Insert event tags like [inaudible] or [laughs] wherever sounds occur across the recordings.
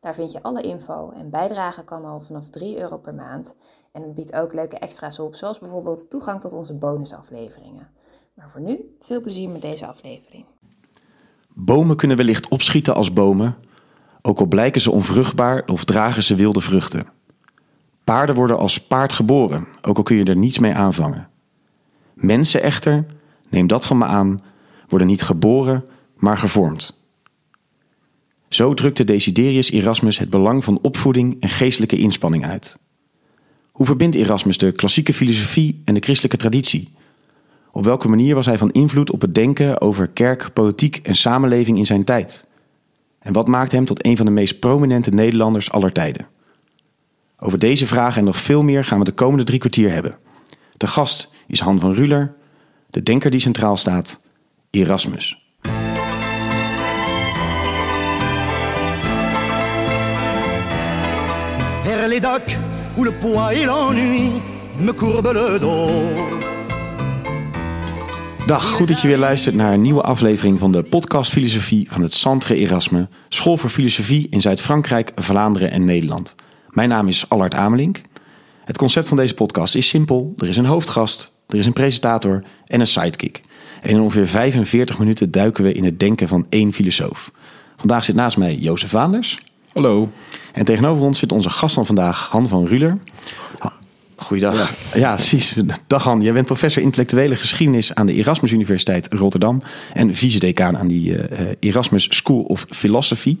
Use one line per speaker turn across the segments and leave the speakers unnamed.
Daar vind je alle info en bijdragen kan al vanaf 3 euro per maand. En het biedt ook leuke extra's op, zoals bijvoorbeeld toegang tot onze bonusafleveringen. Maar voor nu, veel plezier met deze aflevering.
Bomen kunnen wellicht opschieten als bomen, ook al blijken ze onvruchtbaar of dragen ze wilde vruchten. Paarden worden als paard geboren, ook al kun je er niets mee aanvangen. Mensen echter, neem dat van me aan, worden niet geboren, maar gevormd. Zo drukte Desiderius Erasmus het belang van opvoeding en geestelijke inspanning uit. Hoe verbindt Erasmus de klassieke filosofie en de christelijke traditie? Op welke manier was hij van invloed op het denken over kerk, politiek en samenleving in zijn tijd? En wat maakt hem tot een van de meest prominente Nederlanders aller tijden? Over deze vragen en nog veel meer gaan we de komende drie kwartier hebben. De gast is Han van Ruler, de denker die centraal staat, Erasmus.
Les docks où le poids et l'ennui me courbent le dos.
Dag, goed dat je weer luistert naar een nieuwe aflevering van de podcast Filosofie van het Centre Erasme, School voor Filosofie in Zuid-Frankrijk, Vlaanderen en Nederland. Mijn naam is Allard Amelink. Het concept van deze podcast is simpel. Er is een hoofdgast, er is een presentator en een sidekick. En in ongeveer 45 minuten duiken we in het denken van één filosoof. Vandaag zit naast mij Jozef Vaanders.
Hallo.
En tegenover ons zit onze gast van vandaag, Han van Ruler.
Goeiedag.
Ja, precies. Dag Han, jij bent professor intellectuele geschiedenis aan de Erasmus Universiteit Rotterdam en vice-decaan aan die uh, Erasmus School of Philosophy.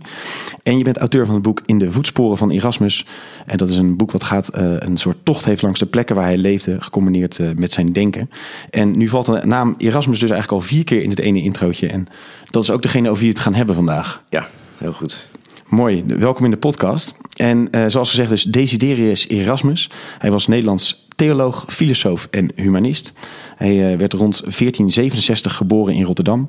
En je bent auteur van het boek In de voetsporen van Erasmus. En dat is een boek wat gaat uh, een soort tocht heeft langs de plekken waar hij leefde, gecombineerd uh, met zijn denken. En nu valt de naam Erasmus dus eigenlijk al vier keer in het ene introotje. En dat is ook degene over wie we het gaan hebben vandaag.
Ja, heel goed.
Mooi, welkom in de podcast. En uh, zoals gezegd is Desiderius Erasmus. Hij was Nederlands theoloog, filosoof en humanist. Hij uh, werd rond 1467 geboren in Rotterdam.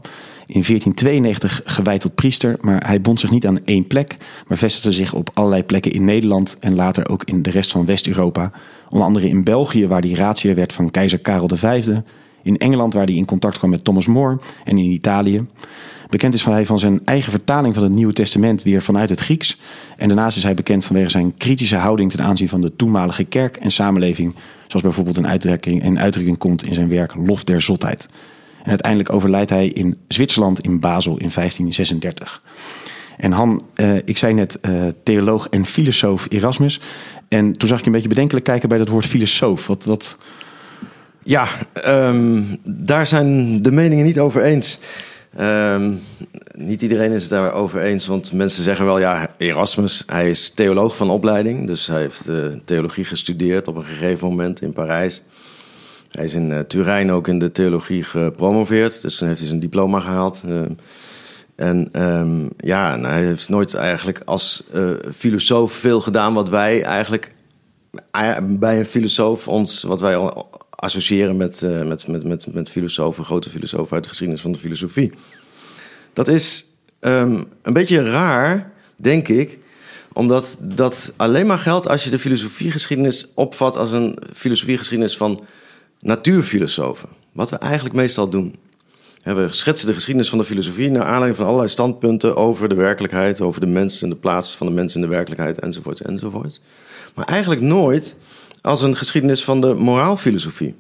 In 1492 gewijd tot priester, maar hij bond zich niet aan één plek, maar vestigde zich op allerlei plekken in Nederland en later ook in de rest van West-Europa. Onder andere in België, waar hij raadsheer werd van keizer Karel V. In Engeland, waar hij in contact kwam met Thomas More. En in Italië. Bekend is hij van zijn eigen vertaling van het Nieuwe Testament weer vanuit het Grieks. En daarnaast is hij bekend vanwege zijn kritische houding ten aanzien van de toenmalige kerk en samenleving. Zoals bijvoorbeeld een uitdrukking, een uitdrukking komt in zijn werk Lof der Zotheid. En uiteindelijk overlijdt hij in Zwitserland in Basel in 1536. En Han, uh, ik zei net uh, theoloog en filosoof Erasmus. En toen zag ik je een beetje bedenkelijk kijken bij dat woord filosoof. Wat, wat...
Ja, um, daar zijn de meningen niet over eens. Um, niet iedereen is het daarover eens, want mensen zeggen wel, ja, Erasmus, hij is theoloog van opleiding. Dus hij heeft uh, theologie gestudeerd op een gegeven moment in Parijs. Hij is in uh, Turijn ook in de theologie gepromoveerd, dus dan heeft hij zijn diploma gehaald. Uh, en um, ja, hij heeft nooit eigenlijk als uh, filosoof veel gedaan wat wij eigenlijk bij een filosoof ons, wat wij associëren met, uh, met, met, met, met filosofen, grote filosofen uit de geschiedenis van de filosofie. Dat is um, een beetje raar, denk ik, omdat dat alleen maar geldt als je de filosofiegeschiedenis opvat als een filosofiegeschiedenis van natuurfilosofen. Wat we eigenlijk meestal doen. We schetsen de geschiedenis van de filosofie naar aanleiding van allerlei standpunten over de werkelijkheid, over de mens en de plaats van de mens in de werkelijkheid, enzovoorts, enzovoorts. Maar eigenlijk nooit als een geschiedenis van de moraalfilosofie.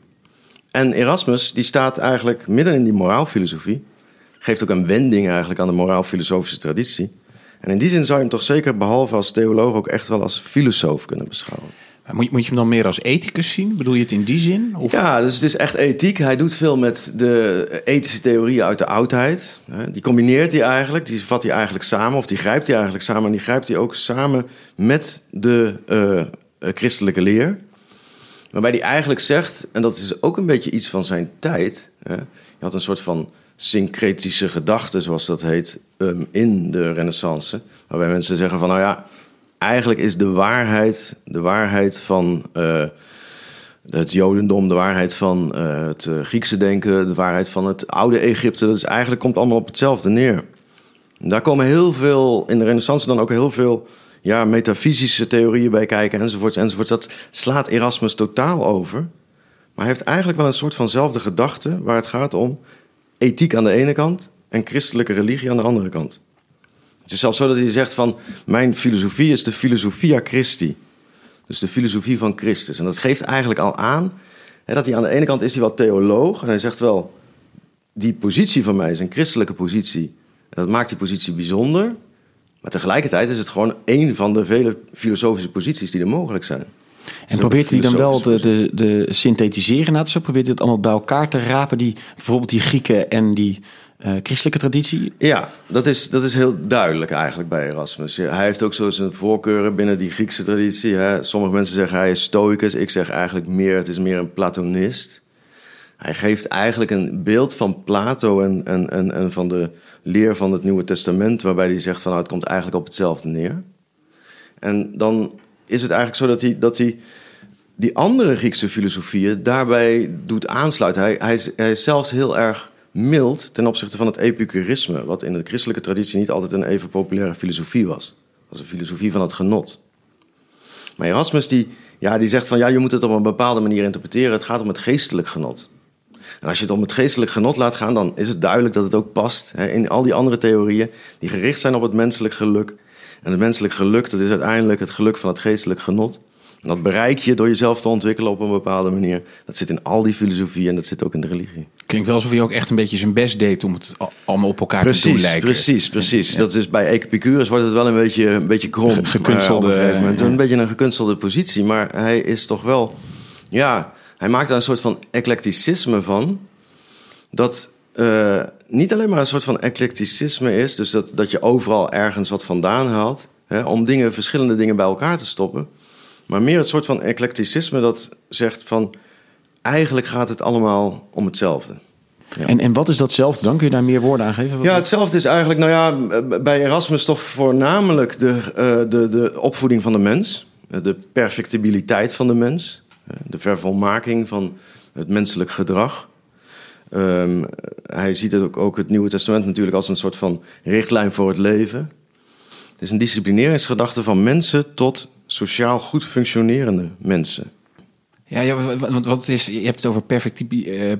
En Erasmus die staat eigenlijk midden in die moraalfilosofie, geeft ook een wending eigenlijk aan de moraalfilosofische traditie. En in die zin zou je hem toch zeker, behalve als theoloog, ook echt wel als filosoof kunnen beschouwen.
Moet je, moet je hem dan meer als ethicus zien? Bedoel je het in die zin?
Of? Ja, dus het is echt ethiek. Hij doet veel met de ethische theorieën uit de oudheid. Die combineert hij eigenlijk, die vat hij eigenlijk samen, of die grijpt hij eigenlijk samen. En die grijpt hij ook samen met de uh, christelijke leer. Waarbij hij eigenlijk zegt, en dat is ook een beetje iets van zijn tijd. Hè, je had een soort van syncretische gedachte, zoals dat heet, um, in de Renaissance. Waarbij mensen zeggen van, nou ja, eigenlijk is de waarheid, de waarheid van eh, het Jodendom, de waarheid van eh, het eh, Griekse denken, de waarheid van het oude Egypte, dat is eigenlijk komt allemaal op hetzelfde neer. Daar komen heel veel, in de Renaissance dan ook heel veel ja, metafysische theorieën bij kijken, enzovoorts, enzovoorts. Dat slaat Erasmus totaal over. Maar hij heeft eigenlijk wel een soort vanzelfde gedachte waar het gaat om ethiek aan de ene kant en christelijke religie aan de andere kant. Het is zelfs zo dat hij zegt van mijn filosofie is de philosophia Christi. Dus de filosofie van Christus. En dat geeft eigenlijk al aan hè, dat hij aan de ene kant is hij wel theoloog en hij zegt wel die positie van mij is een christelijke positie. En dat maakt die positie bijzonder. Maar tegelijkertijd is het gewoon één van de vele filosofische posities die er mogelijk zijn.
En probeert hij dan wel de, de, de synthetiseren? Nou, zo probeert hij het allemaal bij elkaar te rapen, die, bijvoorbeeld die Grieken en die uh, christelijke traditie?
Ja, dat is, dat is heel duidelijk eigenlijk bij Erasmus. Hij heeft ook zo zijn voorkeuren binnen die Griekse traditie. Hè. Sommige mensen zeggen hij is stoicus. Ik zeg eigenlijk meer, het is meer een platonist. Hij geeft eigenlijk een beeld van Plato en, en, en, en van de leer van het Nieuwe Testament... waarbij hij zegt van nou, het komt eigenlijk op hetzelfde neer. En dan is het eigenlijk zo dat hij, dat hij die andere Griekse filosofieën daarbij doet aansluiten. Hij, hij, hij is zelfs heel erg mild ten opzichte van het epicurisme, wat in de christelijke traditie niet altijd een even populaire filosofie was. Dat was een filosofie van het genot. Maar Erasmus die, ja, die zegt van ja, je moet het op een bepaalde manier interpreteren. Het gaat om het geestelijk genot. En als je het om het geestelijk genot laat gaan, dan is het duidelijk dat het ook past hè, in al die andere theorieën die gericht zijn op het menselijk geluk. En het menselijk geluk, dat is uiteindelijk het geluk van het geestelijk genot. En dat bereik je door jezelf te ontwikkelen op een bepaalde manier. Dat zit in al die filosofieën en dat zit ook in de religie.
Klinkt wel alsof hij ook echt een beetje zijn best deed om het allemaal op elkaar
precies,
te doen lijken.
Precies, precies. Dat is bij Epicurus wordt het wel een beetje, een beetje krom.
Gekunstelde.
Uh, moment. Een beetje een gekunstelde positie. Maar hij is toch wel... Ja, hij maakt daar een soort van eclecticisme van. Dat uh, niet alleen maar een soort van eclecticisme is. Dus dat, dat je overal ergens wat vandaan haalt. Hè, om dingen, verschillende dingen bij elkaar te stoppen. Maar meer het soort van eclecticisme dat zegt van... eigenlijk gaat het allemaal om hetzelfde.
Ja. En, en wat is datzelfde dan? Kun je daar meer woorden aan geven? Wat
ja, hetzelfde is eigenlijk, nou ja, bij Erasmus toch voornamelijk de, uh, de, de opvoeding van de mens. De perfectibiliteit van de mens. De vervolmaking van het menselijk gedrag. Um, hij ziet het ook, ook het Nieuwe Testament natuurlijk als een soort van richtlijn voor het leven. Het is een disciplineringsgedachte van mensen tot sociaal goed functionerende mensen.
Ja, ja want wat is, je hebt het over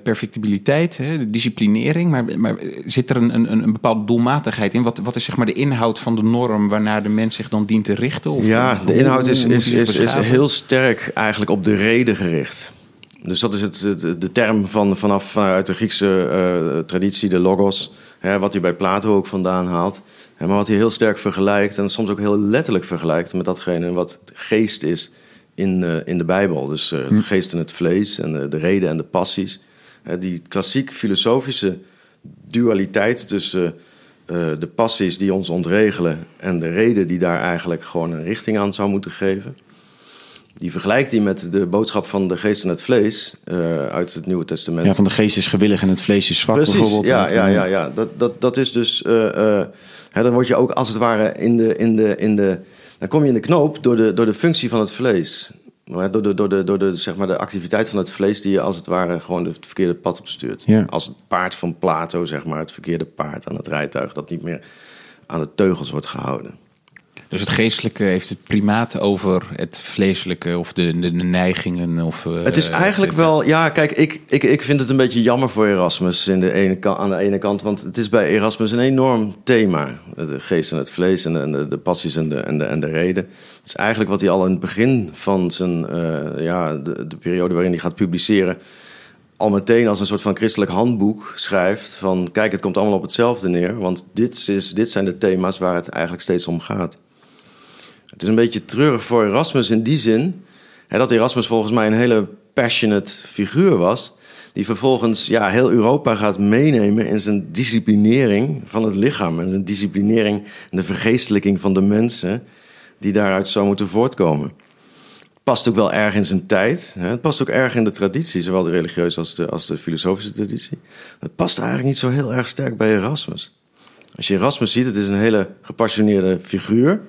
perfectibiliteit, hè, disciplinering, maar, maar zit er een, een, een bepaalde doelmatigheid in? Wat, wat is zeg maar de inhoud van de norm waarnaar de mens zich dan dient te richten? Of
ja, de inhoud is, is, is, is heel sterk eigenlijk op de reden gericht. Dus dat is het, de, de term van, vanaf vanuit de Griekse uh, traditie, de logos, hè, wat hij bij Plato ook vandaan haalt. Hè, maar wat hij heel sterk vergelijkt en soms ook heel letterlijk vergelijkt met datgene wat geest is in, uh, in de Bijbel. Dus uh, het geest en het vlees en de, de reden en de passies. die klassiek filosofische dualiteit tussen de passies die ons ontregelen en de reden die daar eigenlijk gewoon een richting aan zou moeten geven. Die vergelijkt hij met de boodschap van de geest en het vlees uit het Nieuwe Testament.
Ja, van de geest is gewillig en het vlees is zwak
Precies,
bijvoorbeeld.
Ja, ja, ja, ja. Dat, dat, dat is dus... Hè, dan word je ook als het ware in de, in de, in de... Dan kom je in de knoop door de, door de functie van het vlees. Door de, door, de, door de, zeg maar de activiteit van het vlees die je als het ware gewoon het verkeerde pad opstuurt.
Ja.
Als het paard van Plato, zeg maar, het verkeerde paard aan het rijtuig... dat niet meer aan de teugels wordt gehouden.
Dus het geestelijke heeft het primaat over het vleeselijke of de, de, de neigingen? Of, uh,
het is eigenlijk wel, ja, kijk, ik, ik, ik vind het een beetje jammer voor Erasmus in de ene, aan de ene kant, want het is bij Erasmus een enorm thema. De geest en het vlees en de, en de, de passies en de, en, de, en de reden. Het is eigenlijk wat hij al in het begin van zijn, uh, ja, de, de periode waarin hij gaat publiceren, al meteen als een soort van christelijk handboek schrijft van kijk, het komt allemaal op hetzelfde neer, want dit, is, dit zijn de thema's waar het eigenlijk steeds om gaat. Het is een beetje treurig voor Erasmus in die zin hè, dat Erasmus volgens mij een hele passionate figuur was. Die vervolgens ja, heel Europa gaat meenemen in zijn disciplinering van het lichaam. En zijn disciplinering en de vergeestelijking van de mensen die daaruit zou moeten voortkomen. Het past ook wel erg in zijn tijd. Hè. Het past ook erg in de traditie, zowel de religieuze als de, als de filosofische traditie. Het past eigenlijk niet zo heel erg sterk bij Erasmus. Als je Erasmus ziet, het is een hele gepassioneerde figuur.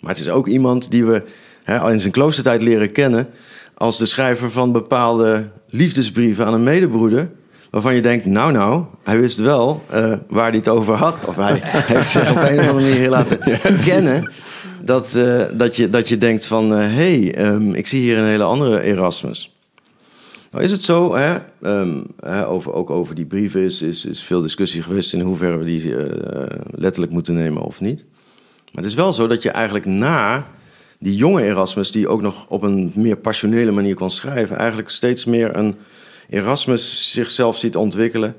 Maar het is ook iemand die we hè, al in zijn kloostertijd leren kennen als de schrijver van bepaalde liefdesbrieven aan een medebroeder. Waarvan je denkt, nou nou, hij wist wel eh, waar hij het over had. Of hij [laughs] heeft zich op een of andere manier laten kennen. Dat, eh, dat, je, dat je denkt van, hé, hey, ehm, ik zie hier een hele andere Erasmus. Nou is het zo, hè, ehm, hè, over, ook over die brieven is, is, is veel discussie geweest... in hoeverre we die eh, letterlijk moeten nemen of niet. Maar het is wel zo dat je eigenlijk na die jonge Erasmus... die ook nog op een meer passionele manier kon schrijven... eigenlijk steeds meer een Erasmus zichzelf ziet ontwikkelen...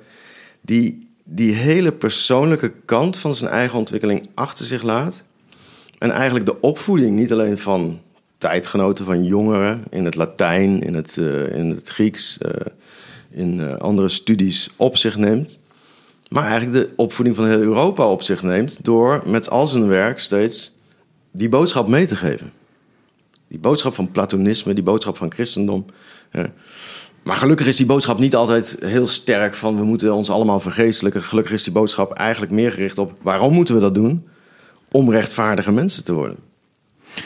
die die hele persoonlijke kant van zijn eigen ontwikkeling achter zich laat... en eigenlijk de opvoeding niet alleen van tijdgenoten van jongeren in het Latijn, in het, uh, in het Grieks, uh, in uh, andere studies op zich neemt. Maar eigenlijk de opvoeding van heel Europa op zich neemt door met al zijn werk steeds die boodschap mee te geven. Die boodschap van Platonisme, die boodschap van christendom. Maar gelukkig is die boodschap niet altijd heel sterk van we moeten ons allemaal vergeestelijken. Gelukkig is die boodschap eigenlijk meer gericht op waarom moeten we dat doen? Om rechtvaardige mensen te worden.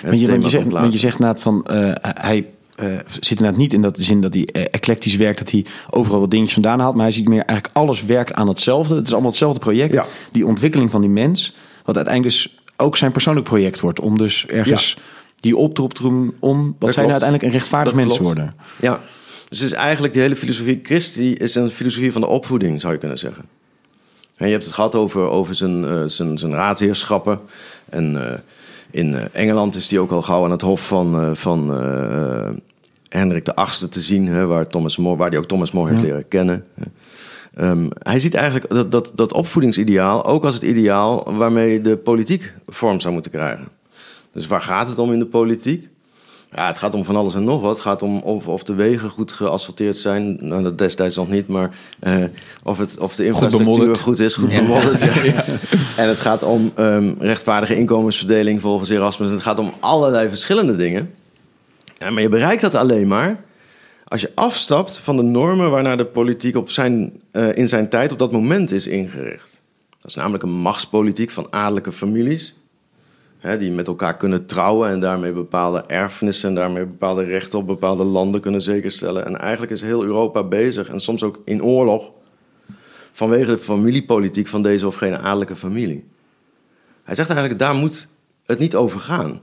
Want je, zegt, want je zegt inderdaad van uh, hij uh, zit inderdaad niet in dat zin dat hij uh, eclectisch werkt, dat hij overal wat dingetjes vandaan haalt, maar hij ziet meer eigenlijk alles werkt aan hetzelfde. Het is allemaal hetzelfde project.
Ja.
Die ontwikkeling van die mens, wat uiteindelijk dus ook zijn persoonlijk project wordt, om dus ergens ja. die op te doen om wat zijn nou uiteindelijk een rechtvaardig mens te worden.
Ja, dus het is eigenlijk die hele filosofie Christi is een filosofie van de opvoeding, zou je kunnen zeggen. En je hebt het gehad over, over zijn, uh, zijn, zijn raadsheerschappen en in Engeland is die ook al gauw aan het hof van, van Hendrik VIII te zien, hè, waar, Thomas More, waar die ook Thomas More heeft ja. leren kennen. Um, hij ziet eigenlijk dat, dat, dat opvoedingsideaal ook als het ideaal waarmee de politiek vorm zou moeten krijgen. Dus waar gaat het om in de politiek? Ja, het gaat om van alles en nog wat. Het gaat om of, of de wegen goed geasfalteerd zijn. Nou, dat destijds nog niet, maar uh, of, het, of de infrastructuur goed, goed is, goed bemodderd. Ja. [laughs] Ja. En het gaat om um, rechtvaardige inkomensverdeling volgens Erasmus. Het gaat om allerlei verschillende dingen. Ja, maar je bereikt dat alleen maar als je afstapt van de normen waarnaar de politiek op zijn, uh, in zijn tijd op dat moment is ingericht. Dat is namelijk een machtspolitiek van adellijke families Hè, die met elkaar kunnen trouwen en daarmee bepaalde erfenissen en daarmee bepaalde rechten op bepaalde landen kunnen zekerstellen. En eigenlijk is heel Europa bezig en soms ook in oorlog vanwege de familiepolitiek van deze of geen adellijke familie. Hij zegt eigenlijk, daar moet het niet over gaan.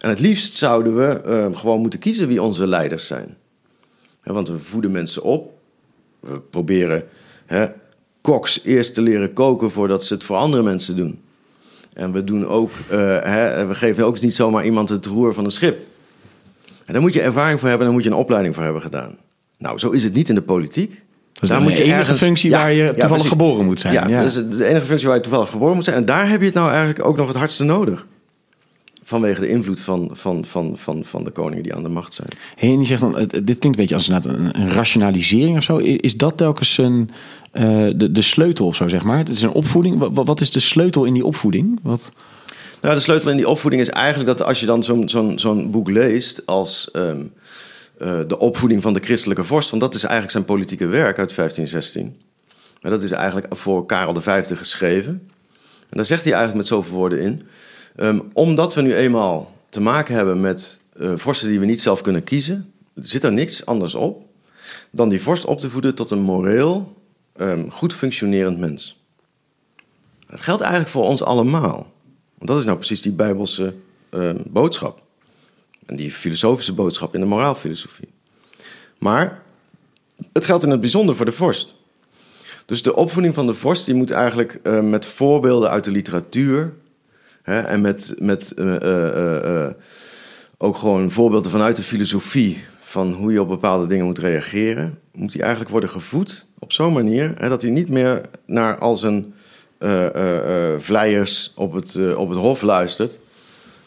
En het liefst zouden we uh, gewoon moeten kiezen wie onze leiders zijn. Want we voeden mensen op. We proberen hè, koks eerst te leren koken voordat ze het voor andere mensen doen. En we, doen ook, uh, hè, we geven ook niet zomaar iemand het roer van een schip. En daar moet je ervaring voor hebben, daar moet je een opleiding voor hebben gedaan. Nou, zo is het niet in de politiek.
Is daar moet je enige ergens... functie ja, waar je toevallig ja, geboren moet zijn.
Ja, ja, dat is de enige functie waar je toevallig geboren moet zijn. En daar heb je het nou eigenlijk ook nog het hardste nodig. Vanwege de invloed van, van, van, van, van de koningen die aan de macht zijn.
Hey, en die zegt dan, dit klinkt een beetje als een, een rationalisering of zo. Is dat telkens een, uh, de, de sleutel of zo, zeg maar? Het is een opvoeding. Wat, wat is de sleutel in die opvoeding? Wat...
Nou, de sleutel in die opvoeding is eigenlijk dat als je dan zo'n zo'n zo'n boek leest als um, uh, de opvoeding van de christelijke vorst, want dat is eigenlijk zijn politieke werk uit 1516. Maar dat is eigenlijk voor Karel V geschreven. En daar zegt hij eigenlijk met zoveel woorden in. Um, omdat we nu eenmaal te maken hebben met uh, vorsten die we niet zelf kunnen kiezen, zit er niks anders op dan die vorst op te voeden tot een moreel, um, goed functionerend mens. Dat geldt eigenlijk voor ons allemaal. Want dat is nou precies die Bijbelse uh, boodschap. En die filosofische boodschap in de moraalfilosofie. Maar het geldt in het bijzonder voor de vorst. Dus de opvoeding van de vorst die moet eigenlijk met voorbeelden uit de literatuur hè, en met, met uh, ook gewoon voorbeelden vanuit de filosofie van hoe je op bepaalde dingen moet reageren, moet hij eigenlijk worden gevoed op zo'n manier hè, dat hij niet meer naar al zijn uh, uh, vleiers op het, op het hof luistert,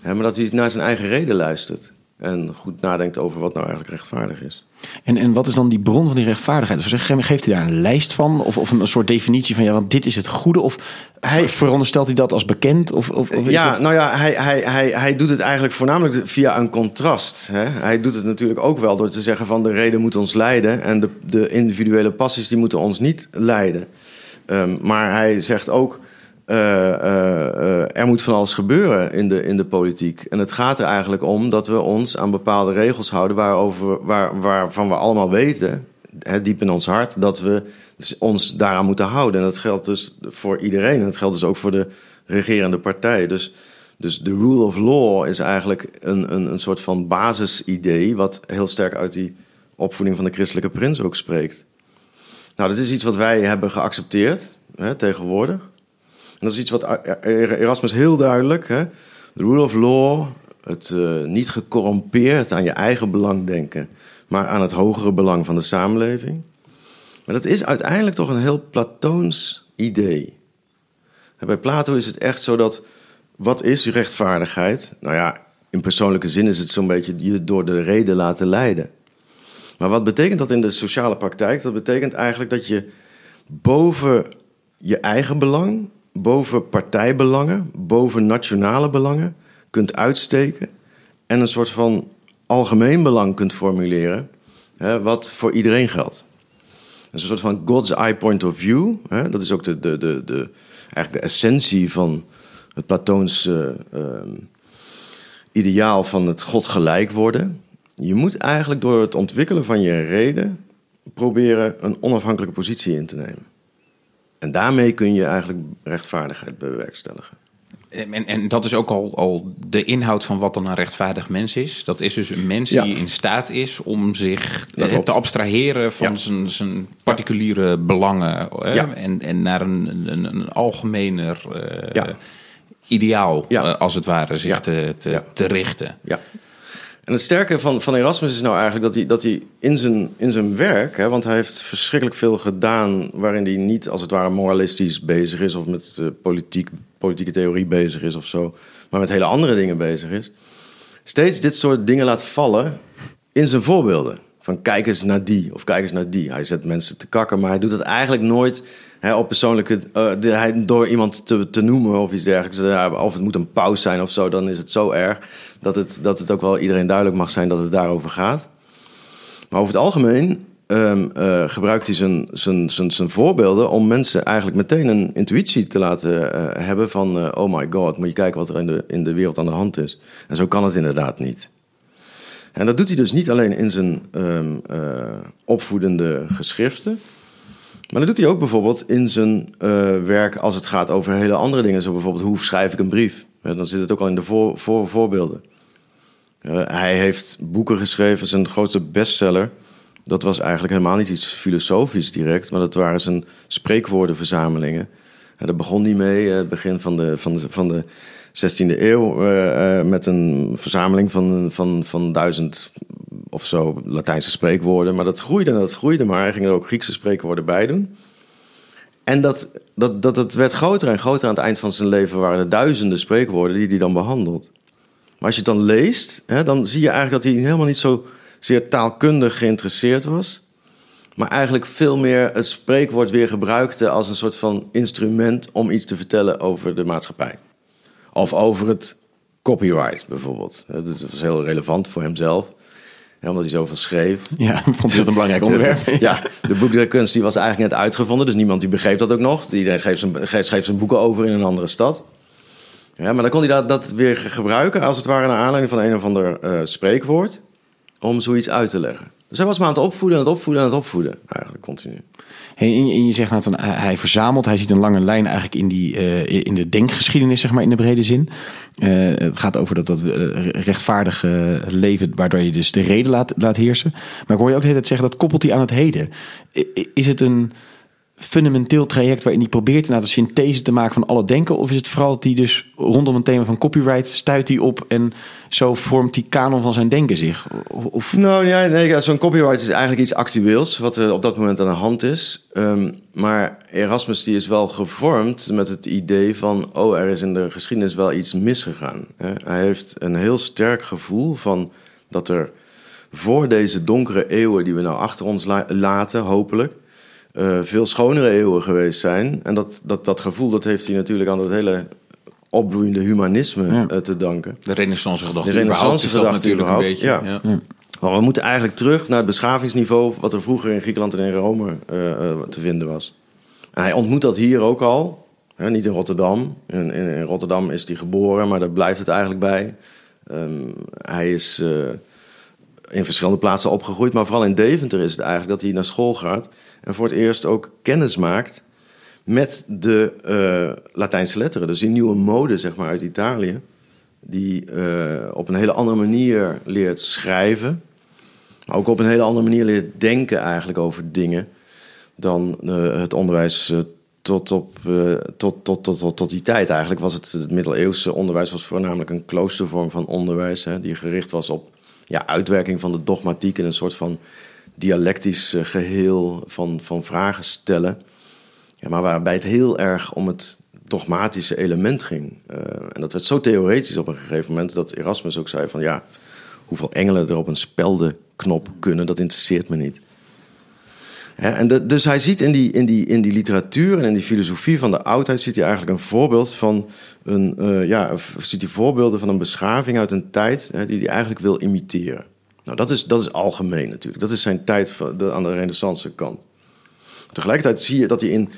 hè, maar dat hij naar zijn eigen reden luistert en goed nadenkt over wat nou eigenlijk rechtvaardig is.
En, en wat is dan die bron van die rechtvaardigheid? Dus geeft hij daar een lijst van? Of, of een soort definitie van, ja, want dit is het goede? Of hij, veronderstelt hij dat als bekend? Of, of, of
ja, nou ja, hij, hij, hij, hij doet het eigenlijk voornamelijk via een contrast. Hè? Hij doet het natuurlijk ook wel door te zeggen van de reden moet ons leiden... en de, de individuele passies die moeten ons niet leiden. Um, maar hij zegt ook, eh, eh, eh, er moet van alles gebeuren in de, in de politiek. En het gaat er eigenlijk om dat we ons aan bepaalde regels houden waarover, waar, waarvan we allemaal weten, hè, diep in ons hart, dat we ons daaraan moeten houden. En dat geldt dus voor iedereen. En dat geldt dus ook voor de regerende partij. Dus, dus de rule of law is eigenlijk een, een, een soort van basisidee, wat heel sterk uit die opvoeding van de christelijke prins ook spreekt. Nou, dat is iets wat wij hebben geaccepteerd hè, tegenwoordig. Dat is iets wat Erasmus heel duidelijk, hè, de rule of law, het uh, niet gecorrumpeerd aan je eigen belang denken, maar aan het hogere belang van de samenleving. Maar dat is uiteindelijk toch een heel Platoons idee. En bij Plato is het echt zo dat, wat is rechtvaardigheid? Nou ja, in persoonlijke zin is het zo'n beetje je door de reden laten leiden. Maar wat betekent dat in de sociale praktijk? Dat betekent eigenlijk dat je boven je eigen belang, boven partijbelangen, boven nationale belangen kunt uitsteken en een soort van algemeen belang kunt formuleren, hè, wat voor iedereen geldt. Een soort van God's eye point of view. Hè, dat is ook de, de, de, de, eigenlijk de essentie van het Platoonse uh, ideaal van het God gelijk worden. Je moet eigenlijk door het ontwikkelen van je reden proberen een onafhankelijke positie in te nemen. En daarmee kun je eigenlijk rechtvaardigheid bewerkstellen.
En, en dat is ook al, al de inhoud van wat dan een rechtvaardig mens is. Dat is dus een mens die in staat is om zich te abstraheren van zijn, zijn particuliere belangen. En, en naar een, een, een algemener uh, ideaal, uh, als het ware, zich te, te, te richten.
Ja. En het sterke van, van Erasmus is nou eigenlijk dat hij, dat hij in, zijn, in zijn werk, hè, want hij heeft verschrikkelijk veel gedaan waarin hij niet als het ware moralistisch bezig is of met uh, politiek, politieke theorie bezig is of zo, maar met hele andere dingen bezig is, steeds dit soort dingen laat vallen in zijn voorbeelden. Van kijk eens naar die of kijk eens naar die. Hij zet mensen te kakken, maar hij doet het eigenlijk nooit hè, op persoonlijke. Hij, door iemand te, te noemen of iets dergelijks. Uh, of het moet een pauze zijn of zo, dan is het zo erg dat het, dat het ook wel iedereen duidelijk mag zijn dat het daarover gaat. Maar over het algemeen um, uh, gebruikt hij zijn, zijn, zijn, zijn voorbeelden om mensen eigenlijk meteen een intuïtie te laten hebben van oh my god, moet je kijken wat er in de, in de wereld aan de hand is. En zo kan het inderdaad niet. En dat doet hij dus niet alleen in zijn um, opvoedende geschriften, maar dat doet hij ook bijvoorbeeld in zijn werk als het gaat over hele andere dingen, zo bijvoorbeeld hoe schrijf ik een brief. Dan zit het ook al in de voor, voor, voorbeelden. Hij heeft boeken geschreven, zijn grootste bestseller. Dat was eigenlijk helemaal niet iets filosofisch direct, maar dat waren zijn spreekwoordenverzamelingen. En daar begon hij mee, het begin van de, van de, van de 16e eeuw, uh, uh, met een verzameling van, van, van duizend of zo Latijnse spreekwoorden. Maar dat groeide en dat groeide, maar hij ging er ook Griekse spreekwoorden bij doen. En dat, dat, dat, dat werd groter en groter aan het eind van zijn leven, waren er duizenden spreekwoorden die hij dan behandelt. Maar als je het dan leest, hè, dan zie je eigenlijk dat hij helemaal niet zo zeer taalkundig geïnteresseerd was. Maar eigenlijk veel meer het spreekwoord weer gebruikte als een soort van instrument om iets te vertellen over de maatschappij. Of over het copyright bijvoorbeeld. Dat was heel relevant voor hemzelf. omdat hij zoveel schreef.
Ja, [laughs] vond hij dat een belangrijk [laughs] onderwerp.
ja, de boekdrukkunst die was eigenlijk net uitgevonden. Dus niemand die begreep dat ook nog. Iedereen schreef zijn, schreef zijn boeken over in een andere stad. Ja, maar dan kon hij dat, dat weer gebruiken, als het ware, naar aanleiding van een of ander uh, spreekwoord, om zoiets uit te leggen. Hij was maar aan het opvoeden, aan het opvoeden, aan het opvoeden, eigenlijk continu.
Hey, en je zegt nou van hij verzamelt, hij ziet een lange lijn eigenlijk in, die, uh, in de denkgeschiedenis, zeg maar in de brede zin. Uh, het gaat over dat, dat rechtvaardige leven, waardoor je dus de reden laat, laat heersen. Maar ik hoor je ook de hele tijd zeggen dat koppelt hij aan het heden. Is het een fundamenteel traject waarin hij probeert inderdaad een synthese te maken van alle denken? Of is het vooral dat hij dus rondom een thema van copyright stuit hij op en zo vormt die kanon van zijn denken zich? Of...
Nou ja, nee, zo'n copyright is eigenlijk iets actueels wat er op dat moment aan de hand is. Um, maar Erasmus die is wel gevormd met het idee van, oh, er is in de geschiedenis wel iets misgegaan. Hij heeft een heel sterk gevoel van dat er voor deze donkere eeuwen die we nou achter ons laten, hopelijk, uh, veel schonere eeuwen geweest zijn. En dat, dat, dat gevoel dat heeft hij natuurlijk aan het hele opbloeiende humanisme ja. uh, te danken.
De renaissance gedachte.
De renaissance gedachte natuurlijk een beetje. Ja. ja. ja. Maar we moeten eigenlijk terug naar het beschavingsniveau... wat er vroeger in Griekenland en in Rome uh, te vinden was. En hij ontmoet dat hier ook al. Hè, niet in Rotterdam. In, in, in Rotterdam is hij geboren, maar daar blijft het eigenlijk bij. Ehm, hij is eh, in verschillende plaatsen opgegroeid, maar vooral in Deventer is het eigenlijk dat hij naar school gaat en voor het eerst ook kennis maakt met de eh, Latijnse letteren. Dus die nieuwe mode, zeg maar, uit Italië. Die eh, op een hele andere manier leert schrijven. Maar ook op een hele andere manier leert denken eigenlijk over dingen. Dan eh, het onderwijs tot, op, tot, tot, tot, tot, tot die tijd eigenlijk. Was het, het middeleeuwse onderwijs was voornamelijk een kloostervorm van onderwijs. Hè, die gericht was op ja, uitwerking van de dogmatiek in een soort van dialectisch eh, geheel van, van vragen stellen. Ja, maar waarbij het heel erg om het dogmatische element ging. Eh, en dat werd zo theoretisch op een gegeven moment dat Erasmus ook zei van ja, hoeveel engelen er op een speldenknop kunnen, dat interesseert me niet. En dus hij ziet in die, in, die, in die literatuur en in die filosofie van de oudheid ziet hij eigenlijk een voorbeeld van een, eh, ja, ziet hij voorbeelden van een beschaving uit een tijd hè, die hij eigenlijk wil imiteren. Nou, dat is, dat is algemeen natuurlijk. Dat is zijn tijd van de, aan de renaissance kant. Tegelijkertijd zie je dat hij in,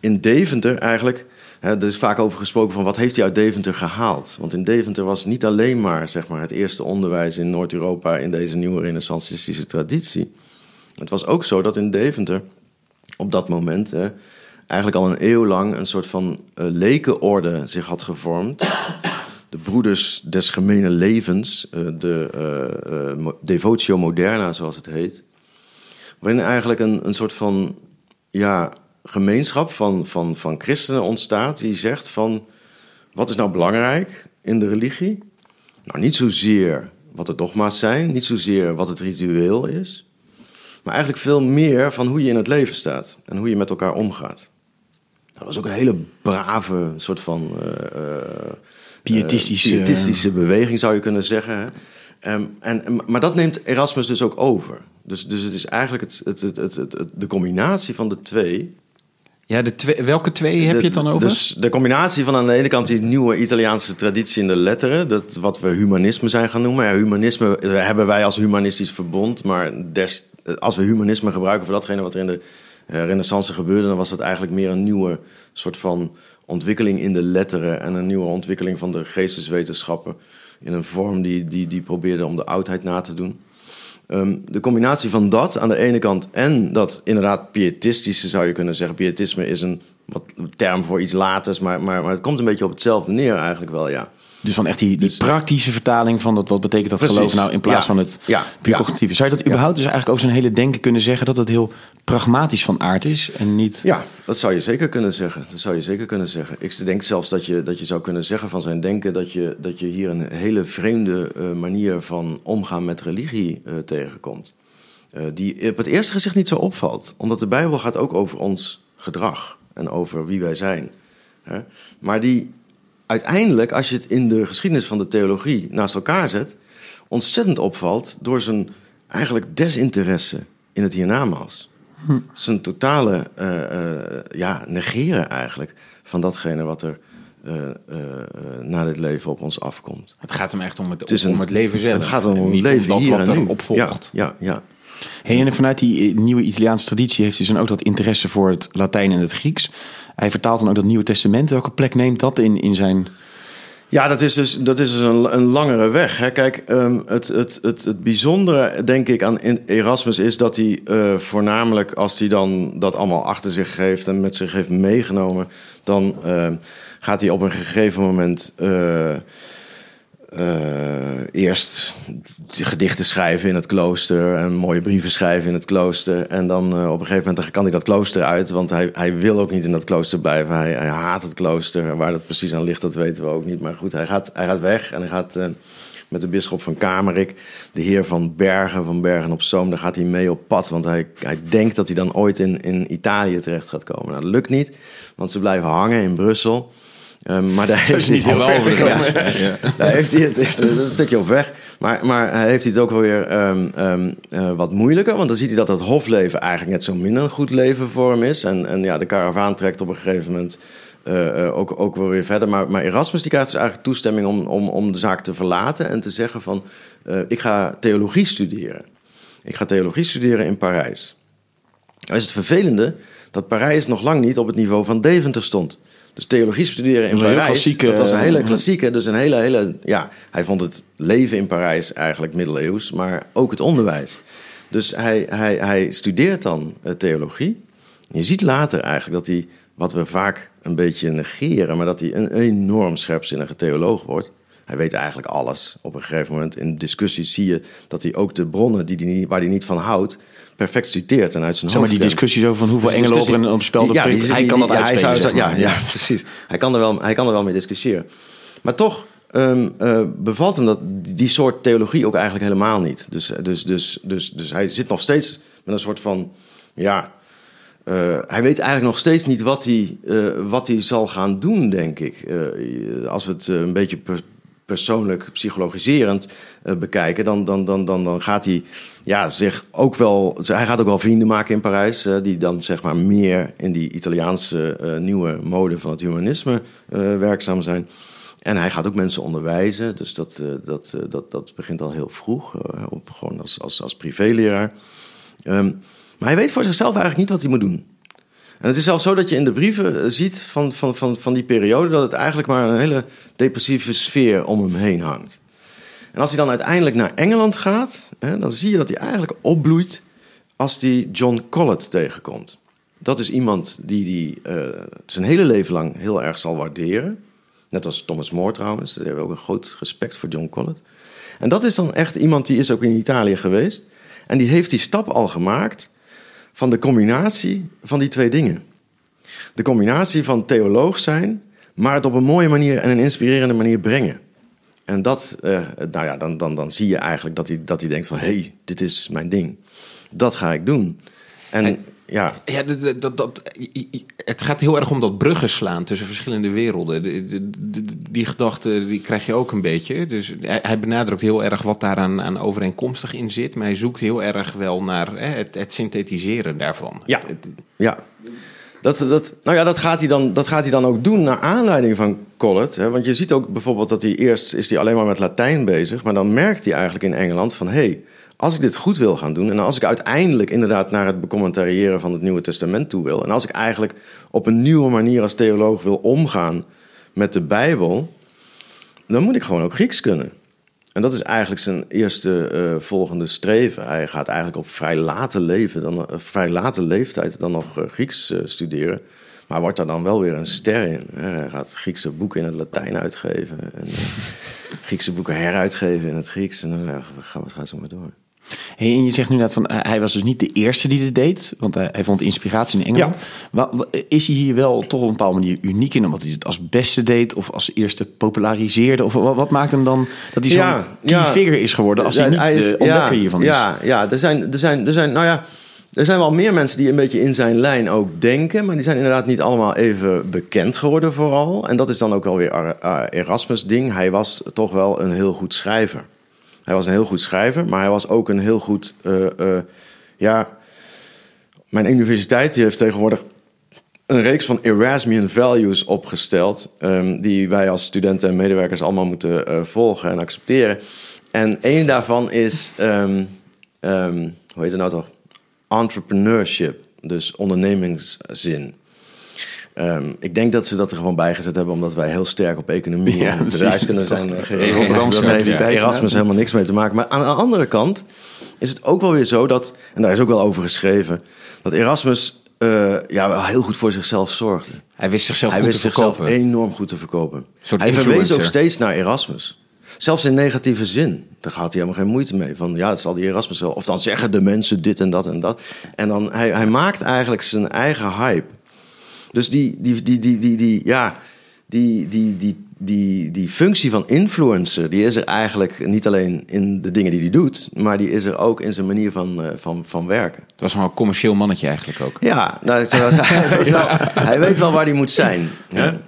in Deventer eigenlijk... Hè, er is vaak over gesproken van wat heeft hij uit Deventer gehaald. Want in Deventer was niet alleen maar, zeg maar het eerste onderwijs in Noord-Europa... in deze nieuwe renaissancistische traditie. Het was ook zo dat in Deventer op dat moment... Hè, eigenlijk al een eeuw lang een soort van eh, lekenorde zich had gevormd. De broeders des gemene levens, eh, de eh, eh, devotio moderna zoals het heet. Waarin eigenlijk een, een soort van ja, gemeenschap van, van, van christenen ontstaat die zegt van wat is nou belangrijk in de religie? Nou, niet zozeer wat de dogma's zijn, niet zozeer wat het ritueel is, maar eigenlijk veel meer van hoe je in het leven staat en hoe je met elkaar omgaat. Dat was ook een hele brave soort van eh, eh,
Pietistische-
eh, pietistische beweging, zou je kunnen zeggen. hè. Ehm, en, maar dat neemt Erasmus dus ook over. Dus, dus het is eigenlijk het, het, het, de combinatie van de twee.
Ja, de twee, welke twee heb je het dan over?
Dus de combinatie van aan de ene kant die nieuwe Italiaanse traditie in de letteren, dat wat we humanisme zijn gaan noemen. Ja, humanisme hebben wij als humanistisch verbond, maar des, als we humanisme gebruiken voor datgene wat er in de Renaissance gebeurde, dan was dat eigenlijk meer een nieuwe soort van ontwikkeling in de letteren en een nieuwe ontwikkeling van de geesteswetenschappen in een vorm die, die, die probeerde om de oudheid na te doen. Ehm, de combinatie van dat aan de ene kant en dat inderdaad pietistische zou je kunnen zeggen. Pietisme is een wat term voor iets laters, maar, maar, maar het komt een beetje op hetzelfde neer eigenlijk wel, ja.
Dus van echt die, die
Dus-
praktische vertaling van dat, wat betekent dat
Precies.
geloof nou in plaats
Ja.
van het
Ja.
puur cognitieve. Zou je dat überhaupt dus eigenlijk ook zo'n hele denken kunnen zeggen dat het heel pragmatisch van aard is en niet...
Ja, dat zou je zeker kunnen zeggen. Dat zou je zeker kunnen zeggen. Ik denk zelfs dat je, dat je zou kunnen zeggen van zijn denken dat je, dat je hier een hele vreemde eh, manier van omgaan met religie eh, tegenkomt. Eh, die op het eerste gezicht niet zo opvalt. Omdat de Bijbel gaat ook over ons gedrag en over wie wij zijn. Hè? Maar die uiteindelijk, als je het in de geschiedenis van de theologie naast elkaar zet, ontzettend opvalt door zijn eigenlijk desinteresse in het hiernamaals. Zijn totale eh, eh, ja, negeren eigenlijk van datgene wat er eh, eh, eh, na dit leven op ons afkomt.
Het gaat hem echt om het,
Het is
om
een-
het leven zelf.
Het gaat om het
niet
leven
om dat
hier
wat
en nu.
erop volgt.
Ja, ja, ja.
Hey, en vanuit die nieuwe Italiaanse traditie heeft hij dan ook dat interesse voor het Latijn en het Grieks. Hij vertaalt dan ook dat Nieuwe Testament. Welke plek neemt dat in, in zijn...
Ja, dat is dus, dat is dus een, een langere weg. Hè. Kijk, ehm, het, het, het, het bijzondere, denk ik, aan Erasmus is dat hij eh, voornamelijk, als hij dan dat allemaal achter zich geeft en met zich heeft meegenomen, dan ehm, gaat hij op een gegeven moment eh, eerst gedichten schrijven in het klooster en mooie brieven schrijven in het klooster. En dan eh, op een gegeven moment kan hij dat klooster uit, want hij, hij wil ook niet in dat klooster blijven. Hij, hij haat het klooster. En Waar dat precies aan ligt, dat weten we ook niet. Maar goed, hij gaat, hij gaat weg en hij gaat eh, met de bisschop van Kamerik, de heer van Bergen, van Bergen op Zoom, daar gaat hij mee op pad. Want hij, hij denkt dat hij dan ooit in, in Italië terecht gaat komen. Nou, dat lukt niet, want ze blijven hangen in Brussel. Ehm, maar daar heeft hij
Al wel over de
gekomen.
grens. Ja.
Daar heeft hij het, dat is een stukje op weg. Maar, maar hij heeft hij het ook wel weer ehm, ehm, eh, wat moeilijker. Want dan ziet hij dat het hofleven eigenlijk net zo min een goed leven voor hem is. En, en ja, de karavaan trekt op een gegeven moment eh, eh, ook, ook wel weer verder. Maar, maar Erasmus die krijgt dus eigenlijk toestemming om, om, om de zaak te verlaten. En te zeggen van, ik ga theologie studeren. Ik ga theologie studeren in Parijs. Nou is het vervelende dat Parijs nog lang niet op het niveau van Deventer stond. Dus theologie studeren in Parijs,
klassieke-
dat was een hele klassieke, dus een hele, hele, ja, hij vond het leven in Parijs eigenlijk middeleeuws, maar ook het onderwijs. Dus hij, hij, hij studeert dan eh, theologie. Je ziet later eigenlijk dat hij, wat we vaak een beetje negeren, maar dat hij een enorm scherpzinnige theoloog wordt. Hij weet eigenlijk alles. Op een gegeven moment in discussies zie je dat hij ook de bronnen die die niet, waar hij niet van houdt, perfect citeert en uit zijn
Zeg maar
hoofd
die discussies over van hoeveel
Dus
engelen op een op spel
Ja, die-
Hij kan dat
hij zou-
zeg maar.
ja, ja, precies. Hij kan, er wel, hij kan er wel mee discussiëren. Maar toch eh, bevalt hem dat, die, soort theologie ook eigenlijk helemaal niet. Dus, dus, dus, dus, dus hij zit nog steeds met een soort van... Ja, eh, hij weet eigenlijk nog steeds niet wat hij, eh, wat hij zal gaan doen, denk ik. Als we het een beetje persoonlijk psychologiserend eh, bekijken, dan, dan, dan, dan, dan gaat hij ja, zich ook wel. Hij gaat ook wel vrienden maken in Parijs, eh, die dan zeg maar meer in die Italiaanse eh, nieuwe mode van het humanisme werkzaam zijn. En hij gaat ook mensen onderwijzen, dus dat, dat, dat, dat begint al heel vroeg, op, gewoon als, als, als privéleraar. Ehm, maar hij weet voor zichzelf eigenlijk niet wat hij moet doen. En het is zelfs zo dat je in de brieven eh, ziet van, van, van, van die periode dat het eigenlijk maar een hele depressieve sfeer om hem heen hangt. En als hij dan uiteindelijk naar Engeland gaat, hè, dan zie je dat hij eigenlijk opbloeit als hij John Collett tegenkomt. Dat is iemand die, die eh, zijn hele leven lang heel erg zal waarderen. Net als Thomas More trouwens. Ze hebben ook een groot respect voor John Collett. En dat is dan echt iemand die is ook in Italië geweest. En die heeft die stap al gemaakt van de combinatie van die twee dingen. De combinatie van theoloog zijn, maar het op een mooie manier en een inspirerende manier brengen. En dat, eh, nou ja, dan, dan, dan zie je eigenlijk dat hij, dat hij denkt van... hé, hey, dit is mijn ding. Dat ga ik doen. En
En-
ja,
Ja, dat, dat, dat, het gaat heel erg om dat bruggen slaan tussen verschillende werelden. De- de- de- die gedachte die krijg je ook een beetje. Dus hij, hij benadrukt heel erg wat daar aan, aan overeenkomstig in zit. Maar hij zoekt heel erg wel naar hè, het, het synthetiseren daarvan.
Ja.
Het- het-
Ja, dat, dat, nou ja, dat, gaat hij dan, dat gaat hij dan ook doen naar aanleiding van Collett. Hè? Want je ziet ook bijvoorbeeld dat hij eerst is hij alleen maar met Latijn bezig. Maar dan merkt hij eigenlijk in Engeland van... hé, hey, als ik dit goed wil gaan doen... en als ik uiteindelijk inderdaad naar het becommentariëren van het Nieuwe Testament toe wil... en als ik eigenlijk op een nieuwe manier als theoloog wil omgaan met de Bijbel... dan moet ik gewoon ook Grieks kunnen. En dat is eigenlijk zijn eerste eh, volgende streven. Hij gaat eigenlijk op vrij late, leven dan, eh, vrij late leeftijd dan nog eh, Grieks studeren. Maar wordt daar dan wel weer een ster in. hè. Hij gaat Griekse boeken in het Latijn uitgeven. En [laughs] Griekse boeken heruitgeven in het Grieks. En dan ja, gaan we zo maar door.
Hey, en je zegt nu net van eh, hij was dus niet de eerste die dit deed, want hij, hij vond inspiratie in Engeland. Is hij hier wel toch op een bepaalde manier uniek in, omdat hij het als beste deed of als eerste populariseerde? Of wat, wat maakt hem dan dat hij zo'n
Ja,
key
ja.
figure is geworden als hij niet
is-
de ontdekker hiervan is?
Ja, ja er, zijn, er, zijn, er zijn, nou ja, er zijn wel meer mensen die een beetje in zijn lijn ook denken, maar die zijn inderdaad niet allemaal even bekend geworden vooral. En dat is dan ook wel weer Erasmus' ding. Hij was toch wel een heel goed schrijver. Hij was een heel goed schrijver, maar hij was ook een heel goed, eh, eh, ja, mijn universiteit heeft tegenwoordig een reeks van Erasmian values opgesteld. ehm, die wij als studenten en medewerkers allemaal moeten eh, volgen en accepteren. En één daarvan is, ehm, ehm, hoe heet het nou toch? Entrepreneurship, dus ondernemingszin. Ehm, ik denk dat ze dat er gewoon bijgezet hebben, omdat wij heel sterk op economie
Ja,
en bedrijfskunde zijn eh, gericht.
Rotterdamse
Dat heeft
mentaliteit,
Erasmus helemaal niks mee te maken. Maar aan de andere kant is het ook wel weer zo dat, en daar is ook wel over geschreven, dat Erasmus eh, ja, wel heel goed voor zichzelf zorgde.
Hij wist zichzelf
Hij
goed
wist
te
zichzelf
verkopen.
enorm goed te verkopen. Hij verwees ook steeds naar Erasmus. Zelfs in negatieve zin. Daar gaat hij helemaal geen moeite mee. Van ja, het zal die Erasmus wel. Of dan zeggen de mensen dit en dat en dat. En dan, hij, hij maakt eigenlijk zijn eigen hype. Dus die, die, die, die, die, die ja, die, die, die, die, die functie van influencer, die is er eigenlijk niet alleen in de dingen die hij doet, maar die is er ook in zijn manier van, eh, van, van werken.
Het was een commercieel mannetje eigenlijk ook.
Ja, nou, [laughs] hij, weet wel, hij weet wel waar hij moet zijn.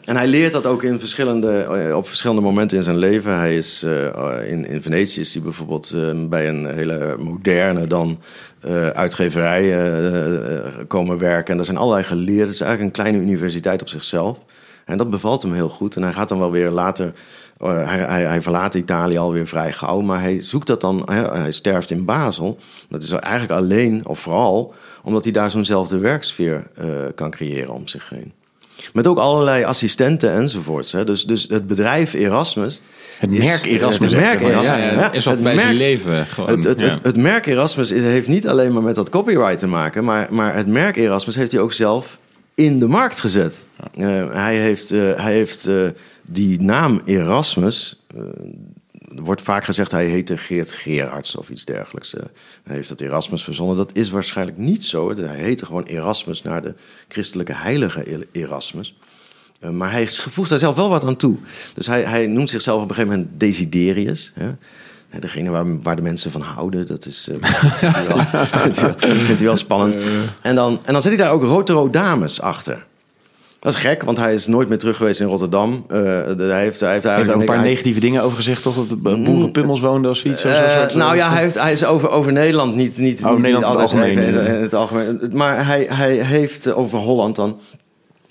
En hij leert dat ook in verschillende, eh, op verschillende momenten in zijn leven. Hij is, eh, in, in Venetië is hij bijvoorbeeld eh, bij een hele moderne dan uitgeverij komen werken. En er zijn allerlei geleerden. Het is eigenlijk een kleine universiteit op zichzelf. En dat bevalt hem heel goed. En hij gaat dan wel weer later... eh, hij, hij, hij verlaat Italië alweer vrij gauw, maar hij zoekt dat dan. Hij, hij sterft in Basel. Dat is eigenlijk alleen, of vooral, omdat hij daar zo'nzelfde werksfeer eh, kan creëren om zich heen. Met ook allerlei assistenten enzovoorts. Hè. Dus, dus het bedrijf Erasmus.
Het merk Erasmus,
Het merk. Erasmus.
Ja, is
Het
bij zijn
merk-
leven. Gewoon,
Het, het,
ja.
het, het merk Erasmus heeft niet alleen maar met dat copyright te maken, maar, maar het merk Erasmus heeft hij ook zelf in de markt gezet. Eh, hij heeft, eh, hij heeft eh, die naam Erasmus. wordt vaak gezegd hij heette Geert Gerards of iets dergelijks. hij heeft dat Erasmus verzonnen. Dat is waarschijnlijk niet zo. Hij heette gewoon Erasmus naar de christelijke heilige Erasmus. Eh, maar hij voegt daar zelf wel wat aan toe. Dus hij, hij noemt zichzelf op een gegeven moment Desiderius. Hè? Degene waar, waar de mensen van houden, dat is, eh, [laughs] vindt, hij wel, spannend. En dan, en dan zet hij daar ook Rotero Dames achter. Dat is gek, want hij is nooit meer terug geweest in Rotterdam. Eh, de- hij heeft, hij heeft,
Hij heeft ook een paar negatieve dingen over gezegd, toch? Dat de boerenpummels woonden of zoiets. zo'n
eh,
soort-
nou ja, hij, heeft, hij is over, over Nederland niet, niet,
Oh,
niet,
Nederland
niet
het algemeen,
even
ja.
in het algemeen. Maar hij, hij heeft eh, over Holland dan.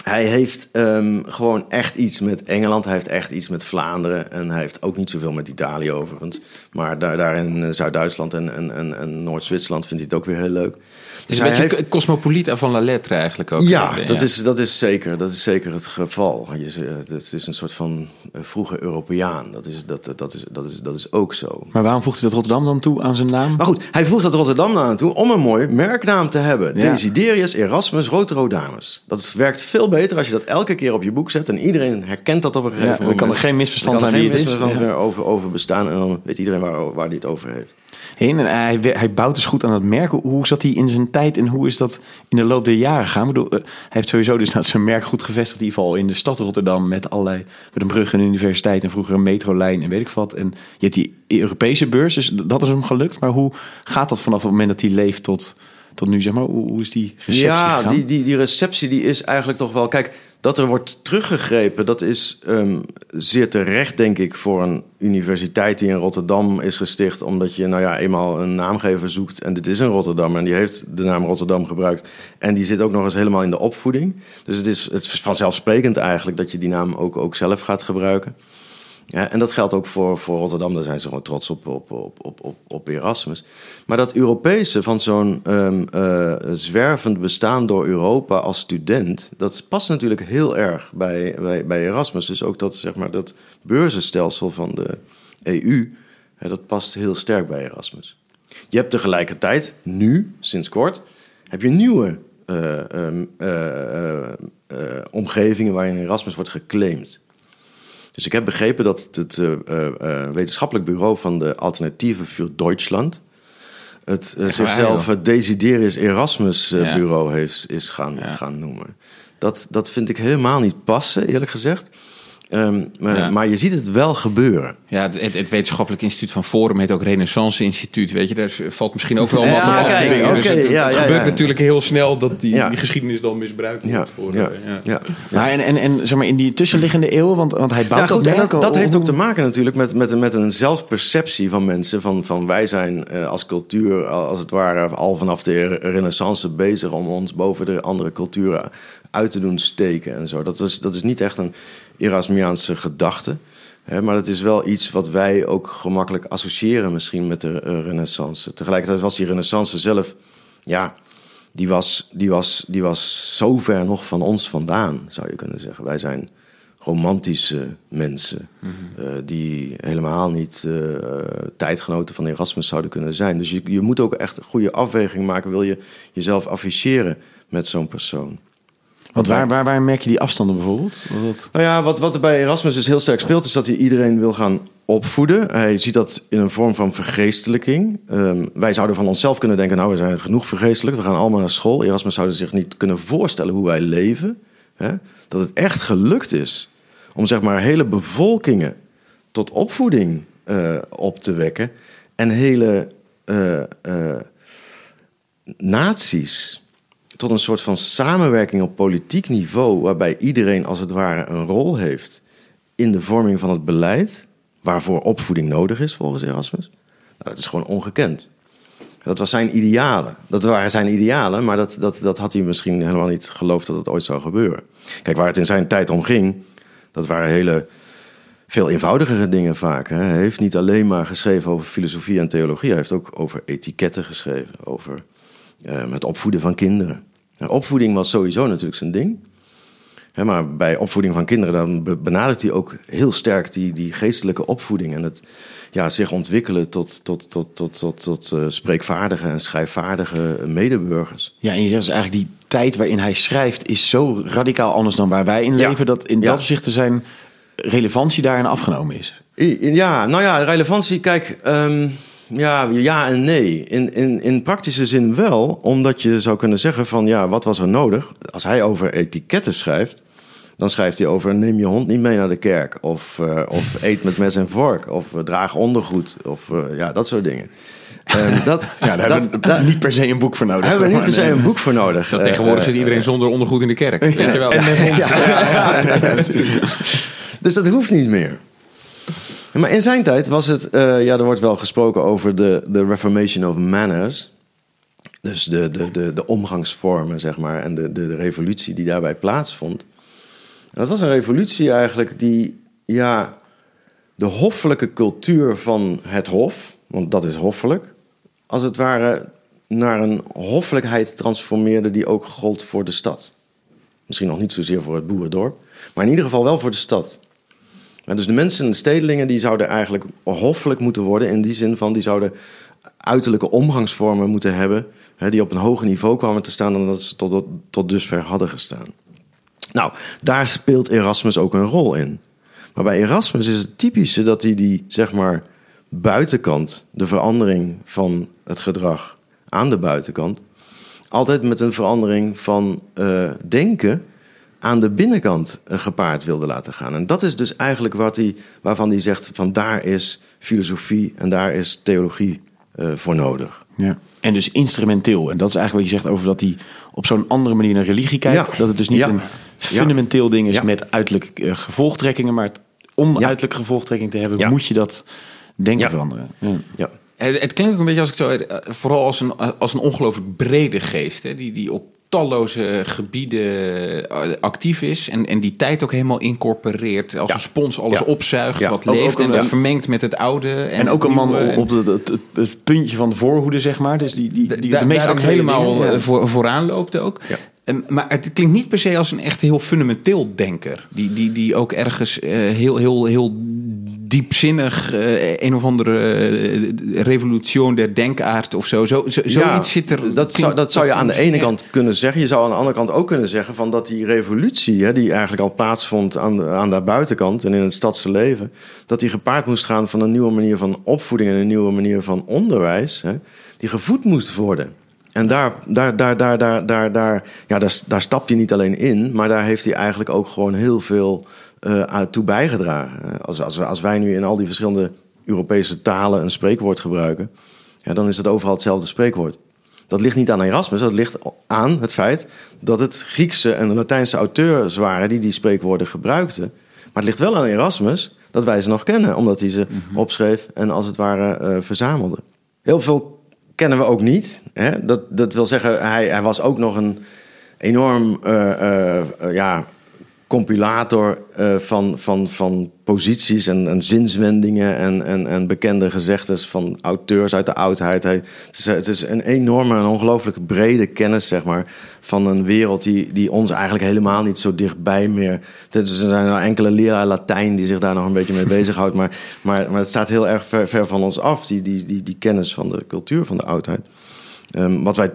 Hij heeft ehm, gewoon echt iets met Engeland. Hij heeft echt iets met Vlaanderen. En hij heeft ook niet zoveel met Italië overigens. Maar daar, daar in eh, Zuid-Duitsland en, en, en, en Noord-Zwitserland vindt hij het ook weer heel leuk.
Het is
Dus
een beetje
heeft-
cosmopoliet van La Lettre eigenlijk ook.
ja,
Ja.
dat, Is, dat, is zeker, dat is zeker het geval. Je, z- het is een soort van eh, vroege Europeaan. Dat is, dat, dat, is, dat, is, dat is ook zo.
Maar waarom voegt hij dat Rotterdam dan toe aan zijn naam?
Maar goed, hij voegt dat Rotterdam aan toe om een mooi merknaam te hebben.
Ja.
Desiderius Erasmus Roterodamus. Dat is- werkt veel beter als je dat elke keer op je boek zet en iedereen herkent dat op een gegeven
Ja, dan
moment.
kan er geen misverstand zijn
er
wie
geen
het is.
misverstand over, over bestaan en dan weet iedereen waar, waar hij het over heeft.
Heen, en hij, bouwt dus goed aan het merk. Hoe- zat hij in zijn tijd en hoe is dat in de loop der jaren bedoel, eh, hij heeft sowieso dus nou, zijn merk goed gevestigd. In ieder geval in de stad Rotterdam met allerlei... met een brug en een universiteit en vroeger een metrolijn en weet ik wat. En je hebt die Europese beurs, dus dat is hem gelukt. Maar hoe gaat dat vanaf het moment dat hij leeft tot, tot nu? Zeg maar? hoe, hoe is die receptie
ja,
gegaan?
die, die, die receptie die is eigenlijk toch wel... Kijk, dat er wordt teruggegrepen, dat is ehm, zeer terecht, denk ik... voor een universiteit die in Rotterdam is gesticht... omdat je nou ja, eenmaal een naamgever zoekt... en dit is een Rotterdam en die heeft de naam Rotterdam gebruikt... en die zit ook nog eens helemaal in de opvoeding. Dus het is, het is vanzelfsprekend eigenlijk... dat je die naam ook, ook zelf gaat gebruiken. Ja, en dat geldt ook voor, voor Rotterdam. Daar zijn ze gewoon trots op, op, op, op, op, op Erasmus. Maar dat Europese van zo'n eh, zwervend bestaan door Europa als student... dat past natuurlijk heel erg bij, bij, bij Erasmus. Dus ook dat, zeg maar, dat beurzenstelsel van de EU... hè, dat past heel sterk bij Erasmus. Je hebt tegelijkertijd, nu, sinds kort... heb je nieuwe eh, ehm, eh, eh, eh, omgevingen waarin Erasmus wordt geclaimd. Dus ik heb begrepen dat het eh, eh, eh, wetenschappelijk bureau van de Alternatieven voor Duitsland het zichzelf het Desiderius Erasmus
Ja.
bureau heeft, is gaan,
Ja.
gaan noemen. Dat, dat vind ik helemaal niet passen, eerlijk gezegd. Ehm, maar,
Ja.
maar je ziet het wel gebeuren.
Ja, het, het, het wetenschappelijk instituut van Forum heet ook Renaissance Instituut. Weet je, daar valt misschien ook wel wat
Ja,
op af te dingen. Dus het, het-
ja,
het
ja,
gebeurt
ja.
natuurlijk heel snel dat die,
Ja.
die geschiedenis dan misbruikt
Ja,
wordt. Voor,
ja,
ja.
ja.
Maar en, en, en zeg maar in die tussenliggende eeuwen, want, want hij bouwt
Ja, goed,
dat
dat, heeft ook te maken natuurlijk met, met, met een zelfperceptie van mensen. Van, van wij zijn eh, als cultuur, als het ware, al vanaf de renaissance bezig om ons boven de andere culturen uit te doen steken en zo. Dat is, dat is niet echt een Erasmiaanse gedachte. Hè, maar het is wel iets wat wij ook gemakkelijk associëren misschien met de eh, renaissance. Tegelijkertijd was die renaissance zelf, ja, die was, die, was, die was zo ver nog van ons vandaan, zou je kunnen zeggen. Wij zijn romantische mensen eh, die helemaal niet eh, tijdgenoten van Erasmus zouden kunnen zijn. Dus je, je moet ook echt een goede afweging maken. Wil je jezelf afficheren met zo'n persoon?
Want waar, waar, waar merk je die afstanden bijvoorbeeld? Dat-
Nou ja, wat, wat er bij Erasmus dus heel sterk speelt, is dat hij iedereen wil gaan opvoeden. Hij ziet dat in een vorm van vergeestelijking. Ehm, wij zouden van onszelf kunnen denken, nou, we zijn genoeg vergeestelijk. We gaan allemaal naar school. Erasmus zou zich niet kunnen voorstellen hoe wij leven. Hè? Dat het echt gelukt is om zeg maar hele bevolkingen tot opvoeding eh, op te wekken. En hele eh, naties tot een soort van samenwerking op politiek niveau, waarbij iedereen als het ware een rol heeft in de vorming van het beleid, waarvoor opvoeding nodig is volgens Erasmus. Nou, dat is gewoon ongekend. Dat was zijn idealen. Dat waren zijn idealen, maar dat, dat, dat had hij misschien helemaal niet geloofd dat het ooit zou gebeuren. Kijk, waar het in zijn tijd om ging, dat waren hele veel eenvoudigere dingen vaak. Hè. Hij heeft niet alleen maar geschreven over filosofie en theologie, hij heeft ook over etiketten geschreven, over het opvoeden van kinderen. Opvoeding was sowieso natuurlijk zijn ding. Maar bij opvoeding van kinderen dan be- benadrukt hij ook heel sterk die, die geestelijke opvoeding en het ja, zich ontwikkelen tot, tot, tot, tot, tot, tot eh, spreekvaardige en schrijfvaardige medeburgers.
Ja, en je zegt dus eigenlijk die tijd waarin hij schrijft is zo radicaal anders dan waar wij in
Ja.
leven, dat in
Ja.
dat opzicht zijn relevantie daarin afgenomen is.
Ja, nou ja, relevantie, kijk, ehm, ja, ja en nee. In, in, in praktische zin wel, omdat je zou kunnen zeggen van, ja, wat was er nodig? Als hij over etiketten schrijft, dan schrijft hij over neem je hond niet mee naar de kerk. Of, eh, of eet met mes en vork. Of eh, draag ondergoed. Of eh, ja, dat soort dingen. Ehm, [laughs] dat,
Ja, daar
dat-
hebben we
dat-
niet per se een boek voor nodig.
daar hebben we niet per se een boek voor nodig.
Tegenwoordig zit iedereen zonder ondergoed in de kerk. Weet je wel. [laughs]
Dus dat hoeft niet meer. Maar in zijn tijd was het, eh, ja, er wordt wel gesproken over de, de Reformation of Manners. Dus de, de, de, de omgangsvormen, zeg maar, en de, de, de revolutie die daarbij plaatsvond. En dat was een revolutie eigenlijk die, ja, de hoffelijke cultuur van het hof, want dat is hoffelijk, als het ware naar een hoffelijkheid transformeerde die ook gold voor de stad. Misschien nog niet zozeer voor het boerendorp, maar in ieder geval wel voor de stad. En dus de mensen en de stedelingen die zouden eigenlijk hoffelijk moeten worden in die zin van die zouden uiterlijke omgangsvormen moeten hebben hè, die op een hoger niveau kwamen te staan dan dat ze tot, tot dusver hadden gestaan. Nou, daar speelt Erasmus ook een rol in. Maar bij Erasmus is het typische dat hij die, zeg maar, buitenkant, de verandering van het gedrag aan de buitenkant, altijd met een verandering van eh, denken aan de binnenkant eh, gepaard wilde laten gaan. En dat is dus eigenlijk wat hij, waarvan hij zegt van daar is filosofie en daar is theologie eh, voor nodig.
Ja. En dus instrumenteel. En dat is eigenlijk wat je zegt over dat hij op zo'n andere manier naar religie kijkt.
Ja.
Dat het dus niet
Ja.
een fundamenteel ding is
Ja.
met uiterlijke eh, gevolgtrekkingen. Maar om
Ja.
uiterlijke gevolgtrekking te hebben,
Ja.
moet je dat denken
Ja.
veranderen. Ja.
Ja.
Het, het klinkt ook een beetje als ik zo, vooral als een, als een ongelooflijk brede geest, hè, die, die op talloze gebieden eh, actief is en, en die tijd ook helemaal incorporeert, als
Ja.
een spons alles
Ja.
opzuigt,
Ja.
wat
Ook-
leeft
ook
en dat vermengt met het oude. En,
En ook een man op het, het, het, het puntje van de voorhoede, zeg maar. Dus die, die, die
Da-
de meest
daar helemaal
dingen,
eh, voor, vooraan loopt ook. Ehm, maar het klinkt niet per se als een echt heel fundamenteel denker. Die, die, die ook ergens eh, heel, heel, heel diepzinnig eh, een of andere uh, revolutie der denkaard of zo. zo, zo zoiets
Ja,
zit er.
Dat zou, dat zou je aan de ene kant kunnen zeggen. Je zou aan de andere kant ook kunnen zeggen van dat die revolutie, hè, die eigenlijk al plaatsvond aan de, aan de buitenkant en in het stadse leven, dat die gepaard moest gaan van een nieuwe manier van opvoeding en een nieuwe manier van onderwijs, hè, die gevoed moest worden. En daar, daar, daar, daar, daar, daar, daar, ja, daar, daar stap je niet alleen in, maar daar heeft hij eigenlijk ook gewoon heel veel uh, toe bijgedragen. Als, als, als wij nu in al die verschillende Europese talen een spreekwoord gebruiken, ja, dan is het overal hetzelfde spreekwoord. Dat ligt niet aan Erasmus, dat ligt aan het feit dat het Griekse en Latijnse auteurs waren die die spreekwoorden gebruikten. Maar het ligt wel aan Erasmus dat wij ze nog kennen, omdat hij ze mm-hmm. opschreef en als het ware uh, verzamelde. Heel veel kennen we ook niet. Hè? Dat, dat wil zeggen, hij, hij was ook nog een enorm uh, uh, ja, compilator uh, van, van, van posities en, en zinswendingen en, en, en bekende gezegdes van auteurs uit de oudheid. Hij, het, is, het is een enorme en ongelooflijk brede kennis, zeg maar, van een wereld die, die ons eigenlijk helemaal niet zo dichtbij meer. Er zijn enkele leraar Latijn die zich daar nog een beetje mee [laughs] bezighoudt, maar, maar, maar het staat heel erg ver, ver van ons af, die, die, die, die kennis van de cultuur van de oudheid. Um, wat wij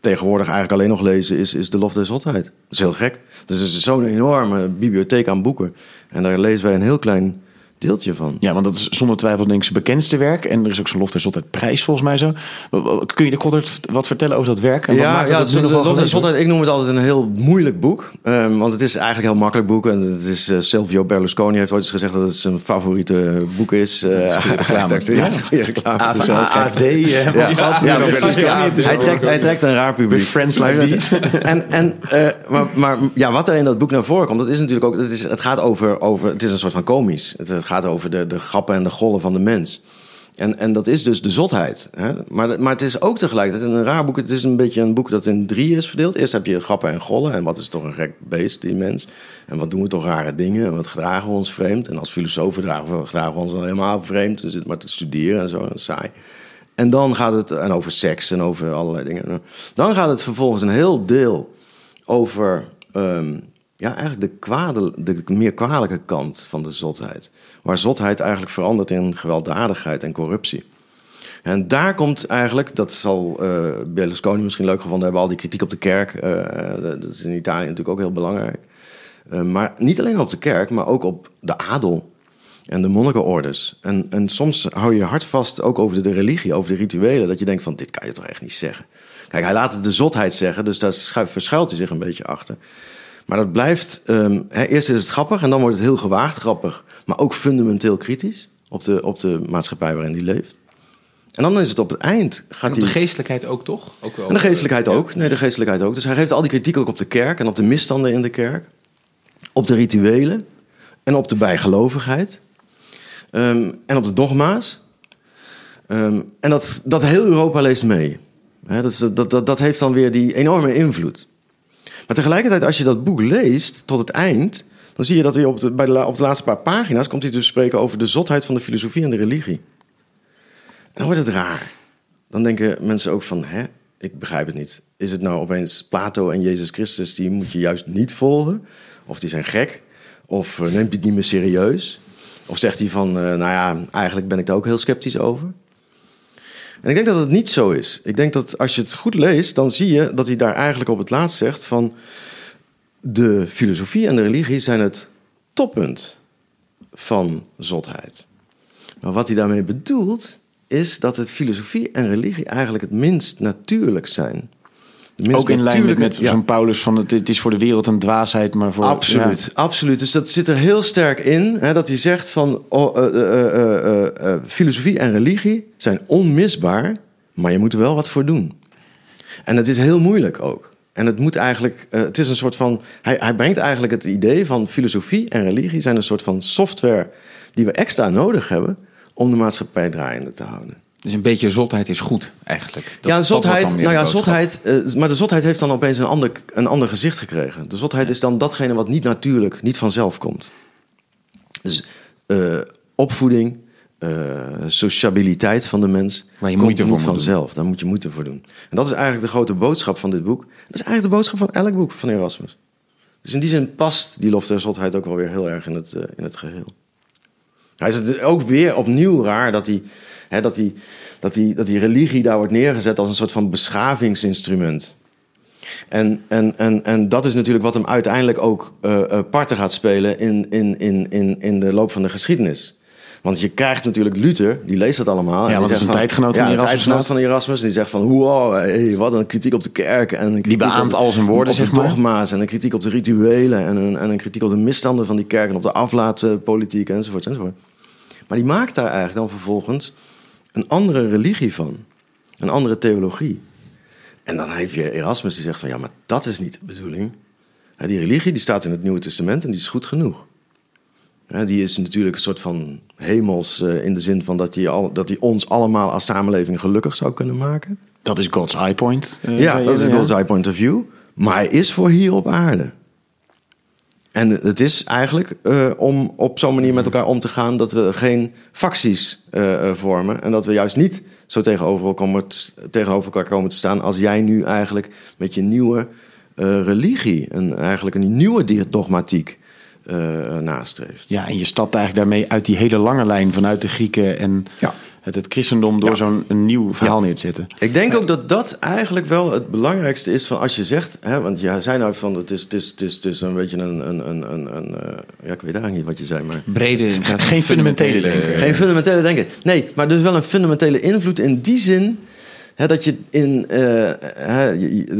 tegenwoordig eigenlijk alleen nog lezen is, is De Lof der Zotheid. Dat is heel gek. Dus er is zo'n enorme bibliotheek aan boeken. En daar lezen wij een heel klein deeltje van.
Ja, want dat is zonder twijfel denk ik zijn bekendste werk. En er is ook zo'n Lof der Zotheid prijs volgens mij zo. Kun je de kort wat vertellen over dat werk? En
ja,
wat
ja
dat
het, Lof der Zotheid, ik noem het altijd een heel moeilijk boek. Um, want het is eigenlijk een heel makkelijk boek. En het is, uh, Silvio Berlusconi heeft ooit eens gezegd dat het zijn favoriete boek is. Uh,
dat is [laughs] goede reclame.
ja, is goede reclame.
Dus AFD. Uh, [laughs]
ja. Hij, trekt, hij trekt een raar publiek.
With friends like these.
en, en, uh, maar, maar ja, wat er in dat boek naar voren komt, dat is natuurlijk ook... Het, is, het gaat over, over... Het is een soort van komisch. Het, het gaat over de, de grappen en de gollen van de mens. En, en dat is dus de zotheid. Hè? Maar, maar het is ook tegelijkertijd een raar boek. Het is een beetje een boek dat in drie is verdeeld. Eerst heb je grappen en gollen. En wat is toch een gek beest, die mens? En wat doen we toch rare dingen? En wat gedragen we ons vreemd? En als filosofen gedragen we, gedragen we ons dan helemaal vreemd. We zitten maar te studeren en zo. En saai. En dan gaat het en over seks en over allerlei dingen. Dan gaat het vervolgens een heel deel over... Um, ja, eigenlijk de, kwade, de meer kwalijke kant van de zotheid. Waar zotheid eigenlijk verandert in gewelddadigheid en corruptie. En daar komt eigenlijk, dat zal uh, Berlusconi misschien leuk gevonden hebben, al die kritiek op de kerk. Uh, dat is in Italië natuurlijk ook heel belangrijk. Maar niet alleen op de kerk, maar ook op de adel en de monnikenorders. En, en soms hou je hart vast ook over de religie, over de rituelen, dat je denkt van dit kan je toch echt niet zeggen. Kijk, hij laat het de zotheid zeggen, dus daar verschuilt hij zich een beetje achter. Maar dat blijft, hè, eerst is het grappig en dan wordt het heel gewaagd grappig, maar ook fundamenteel kritisch op de, op de maatschappij waarin hij leeft. En dan is het op het eind. Gaat
en op de geestelijkheid ook toch? Ook
wel, en de geestelijkheid ook. Nee, de geestelijkheid ook. Dus hij geeft al die kritiek ook op de kerk en op de misstanden in de kerk. Op de rituelen en op de bijgelovigheid. Um, en op de dogma's. Um, en dat, dat heel Europa leest mee. He, dat, dat, dat, dat heeft dan weer die enorme invloed. Maar tegelijkertijd, als je dat boek leest tot het eind, dan zie je dat hij op de, bij de, op de laatste paar pagina's komt hij te spreken over de zotheid van de filosofie en de religie. En dan wordt het raar. Dan denken mensen ook van, hè, ik begrijp het niet. Is het nou opeens Plato en Jezus Christus, die moet je juist niet volgen? Of die zijn gek? Of uh, neemt hij het niet meer serieus? Of zegt hij van, uh, nou ja, eigenlijk ben ik daar ook heel sceptisch over? En ik denk dat het niet zo is. Ik denk dat als je het goed leest, dan zie je dat hij daar eigenlijk op het laatst zegt van... de filosofie en de religie zijn het toppunt van zotheid. Maar wat hij daarmee bedoelt, is dat het filosofie en religie eigenlijk het minst natuurlijk zijn.
Ook in lijn met, met zo'n Paulus van het, het is voor de wereld een dwaasheid, maar voor...
Absoluut, ja. absoluut. Dus dat zit er heel sterk in, hè, dat hij zegt van oh, uh, uh, uh, filosofie en religie zijn onmisbaar, maar je moet er wel wat voor doen. En het is heel moeilijk ook. En het moet eigenlijk, het is een soort van, hij, hij brengt eigenlijk het idee van filosofie en religie zijn een soort van software die we extra nodig hebben om de maatschappij draaiende te houden.
Dus een beetje zotheid is goed, eigenlijk.
Dat, ja, zotheid, nou ja, zotheid, uh, maar de zotheid heeft dan opeens een ander, een ander gezicht gekregen. De zotheid is dan datgene wat niet natuurlijk, niet vanzelf komt. Dus uh, opvoeding, sociabiliteit van de mens.
Waar je moeite voor
vanzelf.
Doen.
Daar moet je moeite voor doen. En dat is eigenlijk de grote boodschap van dit boek. Dat is eigenlijk de boodschap van elk boek van Erasmus. Dus in die zin past die lof der zotheid ook wel weer heel erg in het, in het geheel. Hij is het ook weer opnieuw raar dat die, hè, dat, die, dat, die, dat die religie daar wordt neergezet als een soort van beschavingsinstrument. En, en, en, en dat is natuurlijk wat hem uiteindelijk ook uh, parten gaat spelen in, in, in, in, in de loop van de geschiedenis. Want je krijgt natuurlijk Luther, die leest dat allemaal.
Ja,
en
dat is een
van,
tijdgenoot van
ja,
Erasmus.
tijdgenoot van Erasmus. En die zegt van, wow, hey, wat een kritiek op de kerk. En een
die beaamt al zijn woorden,
op
zeg
de
maar.
dogma's en een kritiek op de rituelen. En een, en een kritiek op de misstanden van die kerk en op de aflaatpolitiek enzovoort enzovoort. Maar die maakt daar eigenlijk dan vervolgens een andere religie van. Een andere theologie. En dan heb je Erasmus die zegt van ja, maar dat is niet de bedoeling. Die religie die staat in het Nieuwe Testament en die is goed genoeg. Die is natuurlijk een soort van hemels in de zin van dat die, al, dat die ons allemaal als samenleving gelukkig zou kunnen maken.
Dat is God's eye point.
Uh, ja, dat is God's eye point of view. Maar hij is voor hier op aarde. En het is eigenlijk uh, om op zo'n manier met elkaar om te gaan dat we geen facties uh, vormen. En dat we juist niet zo tegenover elkaar, tegenover elkaar komen te staan als jij nu eigenlijk met je nieuwe religie, en eigenlijk een nieuwe dogmatiek nastreeft.
Ja, en je stapt eigenlijk daarmee uit die hele lange lijn vanuit de Grieken en
ja.
het, het christendom door ja. zo'n nieuw verhaal ja. neer te zetten.
Ik denk ook dat dat eigenlijk wel het belangrijkste is van als je zegt, hè, want jij zei nou van het is, het is, het is, het is een beetje een, een, een, een, een uh, ja, ik weet eigenlijk niet wat je zei, maar
brede, [laughs]
geen fundamentele denken,
geen fundamentele denken. Nee, maar dus wel een fundamentele invloed in die zin. Hè, dat je in. Uh, hè,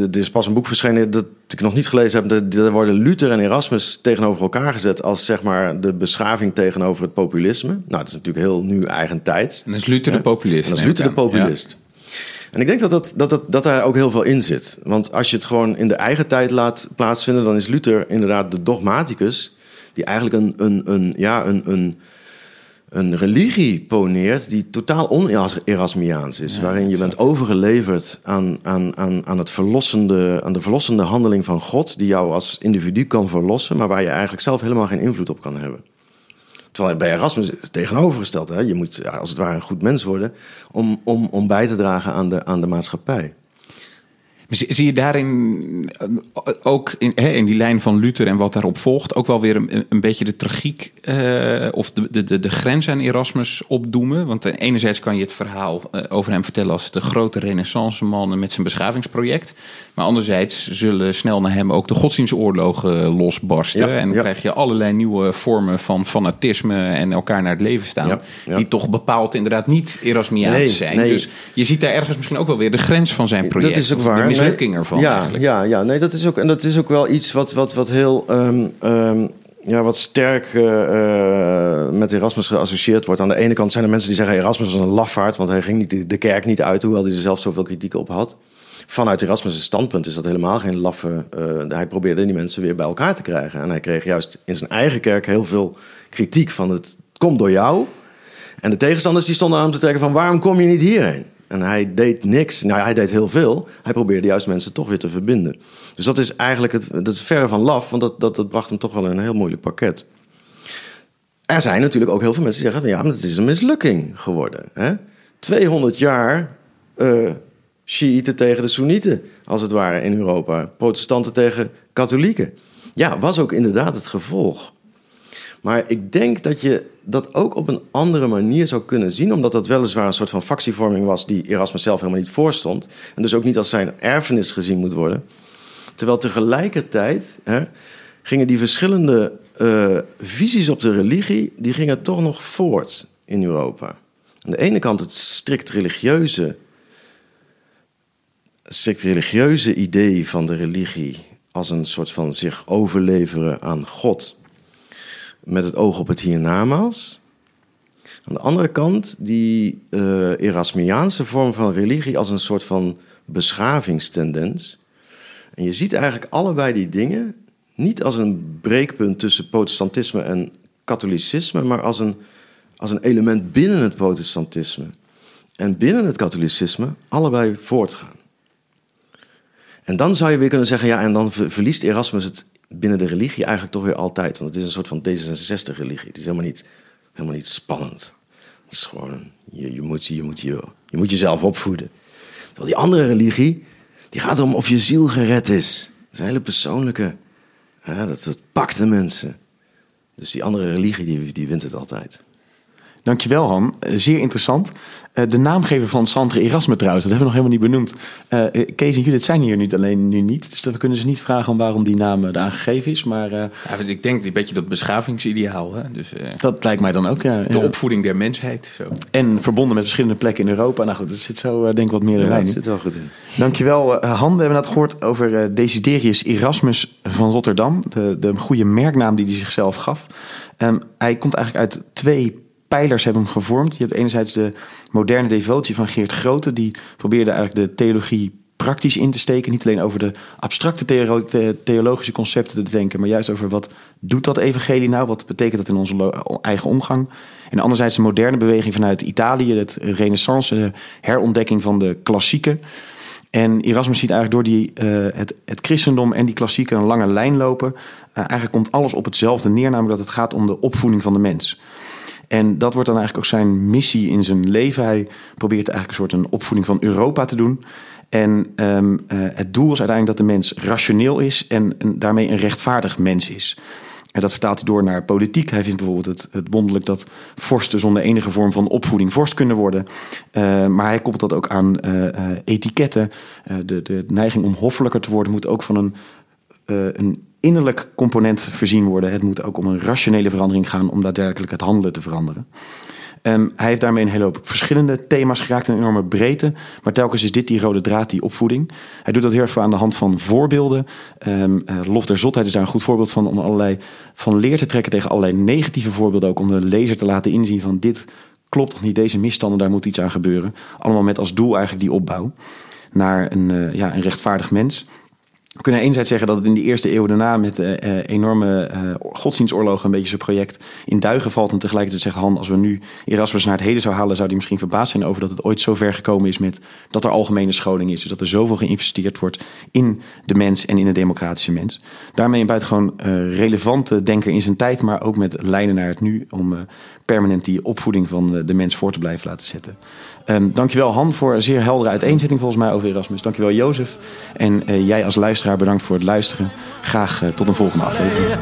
er is pas een boek verschenen dat ik nog niet gelezen heb. Daar worden Luther en Erasmus tegenover elkaar gezet. als zeg maar de beschaving tegenover het populisme. Nou, dat is natuurlijk heel nu eigen tijd.
En is Luther de populist.
En dat is Luther de populist. Ja. En ik denk dat, dat, dat, dat, dat daar ook heel veel in zit. Want als je het gewoon in de eigen tijd laat plaatsvinden. dan is Luther inderdaad de dogmaticus. die eigenlijk een, een, een, ja, een, een, een religie poneert die totaal on-Erasmiaans is. Ja, waarin je bent overgeleverd aan, aan, aan, aan, het verlossende, aan de verlossende handeling van God... die jou als individu kan verlossen... maar waar je eigenlijk zelf helemaal geen invloed op kan hebben. Terwijl bij Erasmus is het tegenovergesteld. Hè? Je moet als het ware een goed mens worden... om, om, om bij te dragen aan de, aan de maatschappij.
Zie, je daarin eh, ook in, hè, in die lijn van Luther en wat daarop volgt, ook wel weer een, een beetje de tragiek eh, of de, de, de grens aan Erasmus opdoemen? Want eh, enerzijds kan je het verhaal over hem vertellen als de grote renaissance man met zijn beschavingsproject. Maar anderzijds zullen snel na hem ook de godsdienstoorlogen losbarsten.
Ja,
en dan
ja.
krijg je allerlei nieuwe vormen van fanatisme en elkaar naar het leven staan.
Ja.
Die toch bepaald inderdaad niet Erasmiaans
Nee,
zijn.
nee.
Dus je ziet daar ergens misschien ook wel weer de grens van zijn project.
Dat is ook waar.
De mislukking
Nee,
ervan
ja,
eigenlijk.
Ja, ja, nee, dat is ook, en dat is ook wel iets wat, wat, wat heel. ehm, ehm, ja, wat sterk eh, eh, met Erasmus geassocieerd wordt. Aan de ene kant zijn er mensen die zeggen: Erasmus was een lafaard, want hij ging niet de, de kerk niet uit, hoewel hij er zelf zoveel kritiek op had. Vanuit Erasmus' standpunt is dat helemaal geen laffe. eh, hij probeerde die mensen weer bij elkaar te krijgen. En hij kreeg juist in zijn eigen kerk heel veel kritiek van het komt door jou. En de tegenstanders die stonden aan hem te trekken van waarom kom je niet hierheen? En hij deed niks. Nou, hij deed heel veel. Hij probeerde juist mensen toch weer te verbinden. Dus dat is eigenlijk het, verre van laf, want dat, dat, dat bracht hem toch wel in een heel moeilijk pakket. Er zijn natuurlijk ook heel veel mensen die zeggen van ja, maar het is een mislukking geworden. Hè? 200 jaar eh Shiiten tegen de Soenieten, als het ware, in Europa. Protestanten tegen katholieken. Ja, was ook inderdaad het gevolg. Maar ik denk dat je dat ook op een andere manier zou kunnen zien, omdat dat weliswaar een soort van factievorming was die Erasmus zelf helemaal niet voorstond. En dus ook niet als zijn erfenis gezien moet worden. Terwijl tegelijkertijd hè, gingen die verschillende eh, visies op de religie, die gingen toch nog voort in Europa. Aan de ene kant het strikt religieuze, strikt religieuze idee van de religie als een soort van zich overleveren aan God met het oog op het hiernamaals. Aan de andere kant die eh Erasmiaanse vorm van religie als een soort van beschavingstendens. En je ziet eigenlijk allebei die dingen niet als een breekpunt tussen protestantisme en katholicisme, maar als een, als een element binnen het protestantisme en binnen het katholicisme allebei voortgaan. En dan zou je weer kunnen zeggen, ja, en dan ver- verliest Erasmus het binnen de religie eigenlijk toch weer altijd. Want het is een soort van D66-religie. Het is helemaal niet, helemaal niet spannend. Het is gewoon, je, je, moet, je, moet je, je moet jezelf opvoeden. Terwijl die andere religie, die gaat om of je ziel gered is. Dat is een hele persoonlijke, dat, dat pakt de mensen. Dus die andere religie, die, die wint het altijd.
Dankjewel, Han. Eh, Zeer interessant. Eh, de naamgever van Santre Erasmus trouwens, dat hebben we nog helemaal niet benoemd. Eh, Kees en Judith zijn hier nu alleen nu niet. Dus we kunnen ze niet vragen om waarom die naam eraan gegeven is. Maar eh,
Ja, ik denk een beetje dat beschavingsideaal. Hè? Dus, eh,
dat lijkt mij dan ook, ja.
de opvoeding der mensheid. Zo.
En verbonden met verschillende plekken in Europa. Nou goed, dat zit zo denk ik wat meer in
Ja, dat zit wel goed in.
Dankjewel, Han. We hebben het gehoord over Desiderius Erasmus van Rotterdam. De, de goede merknaam die hij zichzelf gaf. Ehm, hij komt eigenlijk uit twee pijlers hebben hem gevormd. Je hebt enerzijds de moderne devotie van Geert Grote. Die probeerde eigenlijk de theologie praktisch in te steken. Niet alleen over de abstracte theo- the- theologische concepten te denken. Maar juist over wat doet dat evangelie nou? Wat betekent dat in onze eigen omgang? En anderzijds de moderne beweging vanuit Italië. Het renaissance, de herontdekking van de klassieken. En Erasmus ziet eigenlijk door die, eh, het, het christendom en die klassieken een lange lijn lopen. Eh, eigenlijk komt alles op hetzelfde neer, namelijk dat het gaat om de opvoeding van de mens. En dat wordt dan eigenlijk ook zijn missie in zijn leven. Hij probeert eigenlijk een soort een opvoeding van Europa te doen. En ehm, eh, het doel is uiteindelijk dat de mens rationeel is en, daarmee een rechtvaardig mens is. En dat vertaalt hij door naar politiek. Hij vindt bijvoorbeeld het, het wonderlijk dat vorsten zonder enige vorm van opvoeding vorst kunnen worden. Eh, maar hij koppelt dat ook aan eh, etiketten. De, de neiging om hoffelijker te worden moet ook van een, een innerlijk component voorzien worden. Het moet ook om een rationele verandering gaan om daadwerkelijk het handelen te veranderen. Ehm, hij heeft daarmee een hele hoop verschillende thema's geraakt, een enorme breedte. Maar telkens is dit die rode draad, die opvoeding. Hij doet dat heel erg aan de hand van voorbeelden. Eh, Lof der Zotheid is daar een goed voorbeeld van om allerlei van leer te trekken tegen allerlei negatieve voorbeelden. Ook om de lezer te laten inzien van dit klopt toch niet, deze misstanden, daar moet iets aan gebeuren. Allemaal met als doel eigenlijk die opbouw naar een, eh, ja, een rechtvaardig mens. We kunnen enerzijds zeggen dat het in de eerste eeuw daarna met eh, eh, enorme eh, godsdienstoorlogen een beetje zijn project in duigen valt. En tegelijkertijd zegt Han, als we nu Erasmus naar het heden zou halen, zou hij misschien verbaasd zijn over dat het ooit zo ver gekomen is met dat er algemene scholing is. Dus dat er zoveel geïnvesteerd wordt in de mens en in de democratische mens. Daarmee een buitengewoon eh, relevante denker in zijn tijd, maar ook met lijnen naar het nu om permanent die opvoeding van de mens voor te blijven laten zetten.
Um, dankjewel Han voor een zeer heldere uiteenzetting volgens mij over Erasmus. Dankjewel Jozef. En uh, jij als luisteraar bedankt voor het luisteren. Graag uh, tot een volgende aflevering.